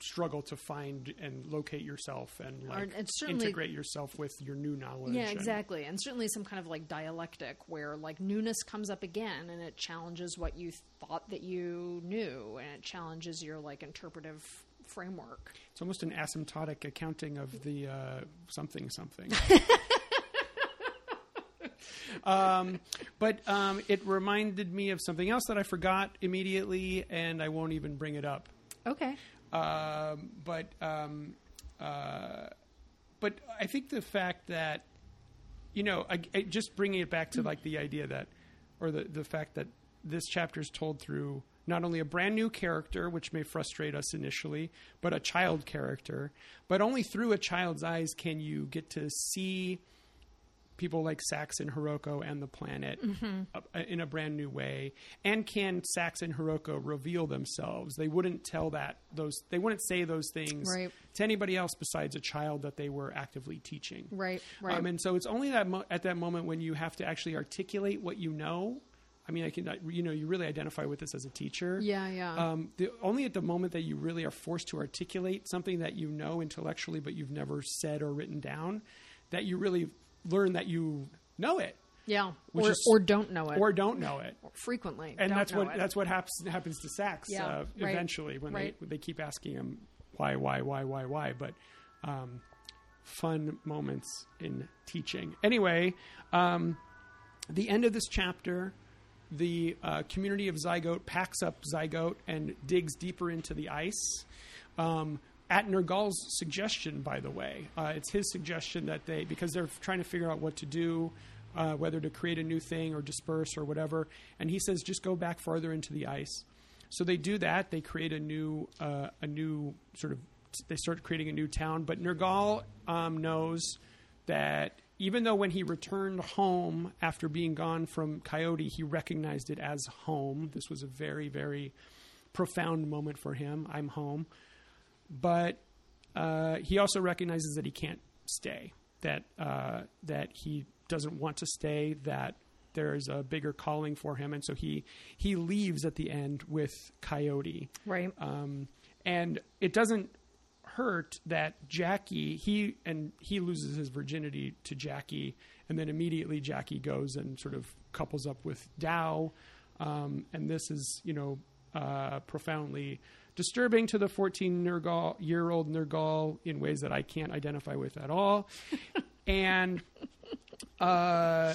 struggle to find and locate yourself and like and integrate yourself with your new knowledge. Yeah, and- exactly. And certainly some kind of like dialectic where like newness comes up again and it challenges what you thought that you knew and it challenges your like interpretive framework. It's almost an asymptotic accounting of the uh, something something. um, but um, it reminded me of something else that I forgot immediately, and I won't even bring it up. Okay. Um, but um, uh, but I think the fact that you know, I, I- just bringing it back to like the idea that, or the the fact that this chapter is told through not only a brand new character, which may frustrate us initially, but a child character. But only through a child's eyes can you get to see people like Sax and Hiroko and the planet uh, in a brand new way. And can Sax and Hiroko reveal themselves? They wouldn't tell that those. They wouldn't say those things Right. to anybody else besides a child that they were actively teaching. Right, right. Um, and so it's only that mo- at that moment when you have to actually articulate what you know. I mean, I can, you know, you really identify with this as a teacher. Yeah, yeah. Um, the only at the moment that you really are forced to articulate something that you know intellectually, but you've never said or written down, that you really learn that you know it yeah. Or, is- or don't know it. or don't know it. frequently. And that's what it. that's what happens happens to Sax Yeah, uh, right, eventually when right. they they keep asking him why why why why why. But um, fun moments in teaching. Anyway, um, the end of this chapter, the uh, community of Zygote packs up Zygote and digs deeper into the ice. Um, at Nirgal's suggestion, by the way, uh, it's his suggestion that they because they're trying to figure out what to do, uh, whether to create a new thing or disperse or whatever. And he says, just go back farther into the ice. So they do that. They create a new, uh, a new sort of. They start creating a new town. But Nirgal um, knows that even though when he returned home after being gone from Coyote, he recognized it as home. This was a very, very profound moment for him. I'm home. But uh, he also recognizes that he can't stay, that, uh, that he doesn't want to stay, that there's a bigger calling for him. And so he, he leaves at the end with Coyote. Right. Um, and it doesn't hurt that Jackie he and he loses his virginity to Jackie, and then immediately Jackie goes and sort of couples up with Dao, um, and this is you know uh, profoundly disturbing to the 14 Nirgal, year old Nirgal in ways that I can't identify with at all, and uh,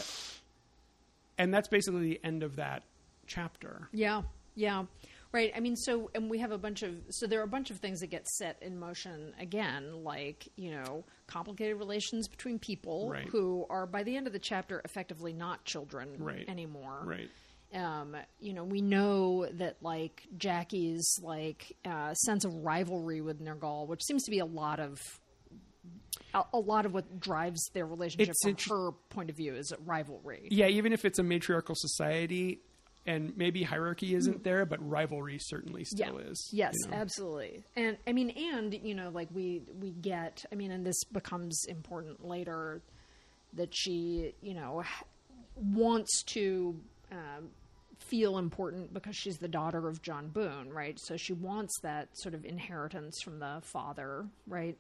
and that's basically the end of that chapter. Yeah, yeah. Right. I mean, so, and we have a bunch of, so there are a bunch of things that get set in motion again, like, you know, complicated relations between people Right. who are, by the end of the chapter, effectively not children Right. anymore. Right. Um, you know, we know that, like, Jackie's, like, uh, sense of rivalry with Nirgal, which seems to be a lot of, a, a lot of what drives their relationship It's from her point of view is rivalry. Yeah, even if it's a matriarchal society and maybe hierarchy isn't there, but rivalry certainly still is. Yes, you know? absolutely. And I mean, and you know, like we we get. I mean, and this becomes important later that she, you know, wants to um, feel important because she's the daughter of John Boone, right? So she wants that sort of inheritance from the father, right?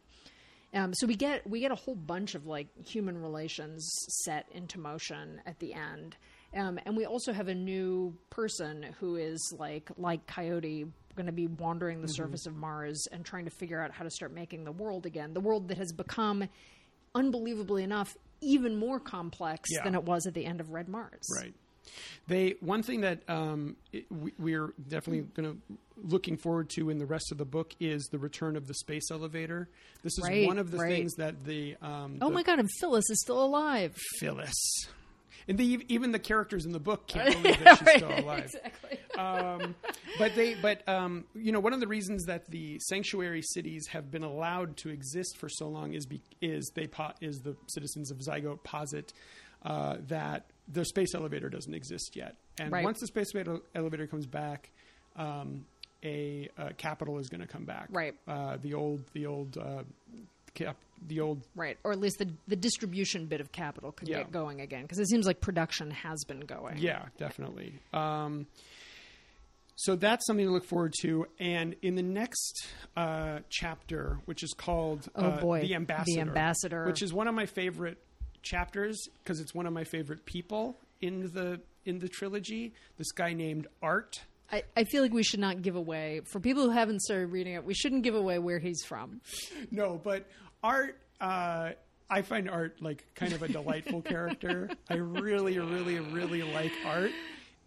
Um, so we get we get a whole bunch of like human relations set into motion at the end, um, and we also have a new person who is like like Coyote going to be wandering the surface of Mars and trying to figure out how to start making the world again, the world that has become unbelievably enough even more complex Yeah. than it was at the end of Red Mars. Right. They one thing that um, it, we, we're definitely going to looking forward to in the rest of the book is the return of the space elevator. This is Right, one of the right. things that the um, Oh the my god, and Phyllis is still alive. Phyllis. And the, even the characters in the book can't believe that she's Right, still alive. Exactly. um, but they, but um, you know, one of the reasons that the sanctuary cities have been allowed to exist for so long is be, is they po- is the citizens of Zygote posit uh, that the space elevator doesn't exist yet, and Right. once the space elevator comes back, um, a, uh capital is going to come back. Right. Uh, the old, the old, uh, cap, the old Right, or at least the the distribution bit of capital could Yeah. get going again because it seems like production has been going. Yeah, definitely. Um, so that's something to look forward to. And in the next uh, chapter, which is called Oh, uh, boy. The Ambassador, The Ambassador. which is one of my favorite chapters because it's one of my favorite people in the in the trilogy. This guy named Art. I, I feel like we should not give away for people who haven't started reading it. We shouldn't give away where he's from. No, but Art. Uh, I find Art like kind of a delightful character. I really, really, really like Art,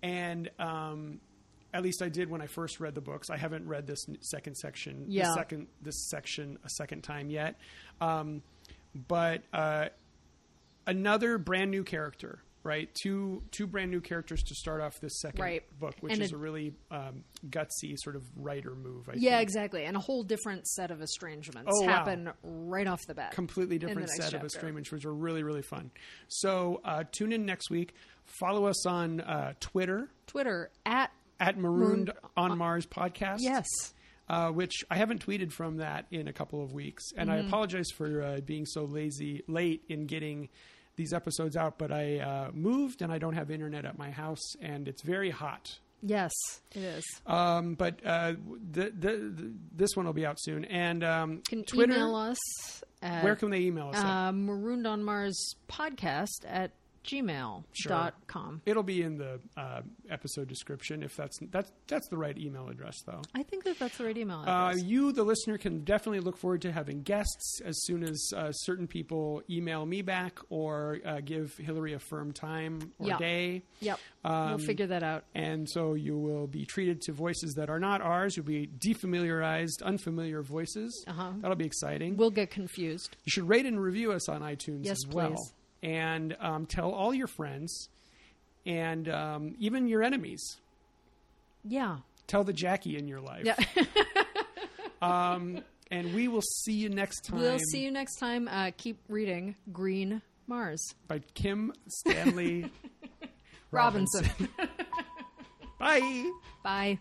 and um, at least I did when I first read the books. I haven't read this second section, Yeah. the second this section a second time yet. Um, but uh, another brand new character, right? Two two brand new characters to start off this second Right. book, which And is a- a really um, gutsy sort of writer move. I Yeah, think. exactly. And a whole different set of estrangements Oh, wow. happen right off the bat. completely different set of estrangements, which were really, really fun. So uh, tune in next week. Follow us on uh, Twitter Twitter at at Marooned on Mars podcast. yes. Uh, which I haven't tweeted from that in a couple of weeks, and Mm-hmm. I apologize for uh, being so lazy late in getting these episodes out. But I uh, moved and I don't have internet at my house, and it's very hot. Yes, it is. Um, but uh, the, the, the, this one will be out soon. And um, Can Twitter, email us at where can they email us? uh, marooned on Mars podcast at gmail.com. It'll be in the uh, episode description if that's that's that's the right email address though. I think that that's the right email Uh, address. you, the listener, can definitely look forward to having guests as soon as uh, certain people email me back or uh, give Hillary a firm time or Yeah. day. yep. um, we'll figure that out. And so you will be treated to voices that are not ours. You'll be defamiliarized, unfamiliar voices. Uh-huh. That'll be exciting. We'll get confused. You should rate and review us on iTunes Yes, as well. please. And um, tell all your friends and um, even your enemies. Yeah. Tell the Jackie in your life. Yeah. Um, and we will see you next time. we'll see you next time. Uh, keep reading Green Mars. By Kim Stanley Robinson. Bye. Bye.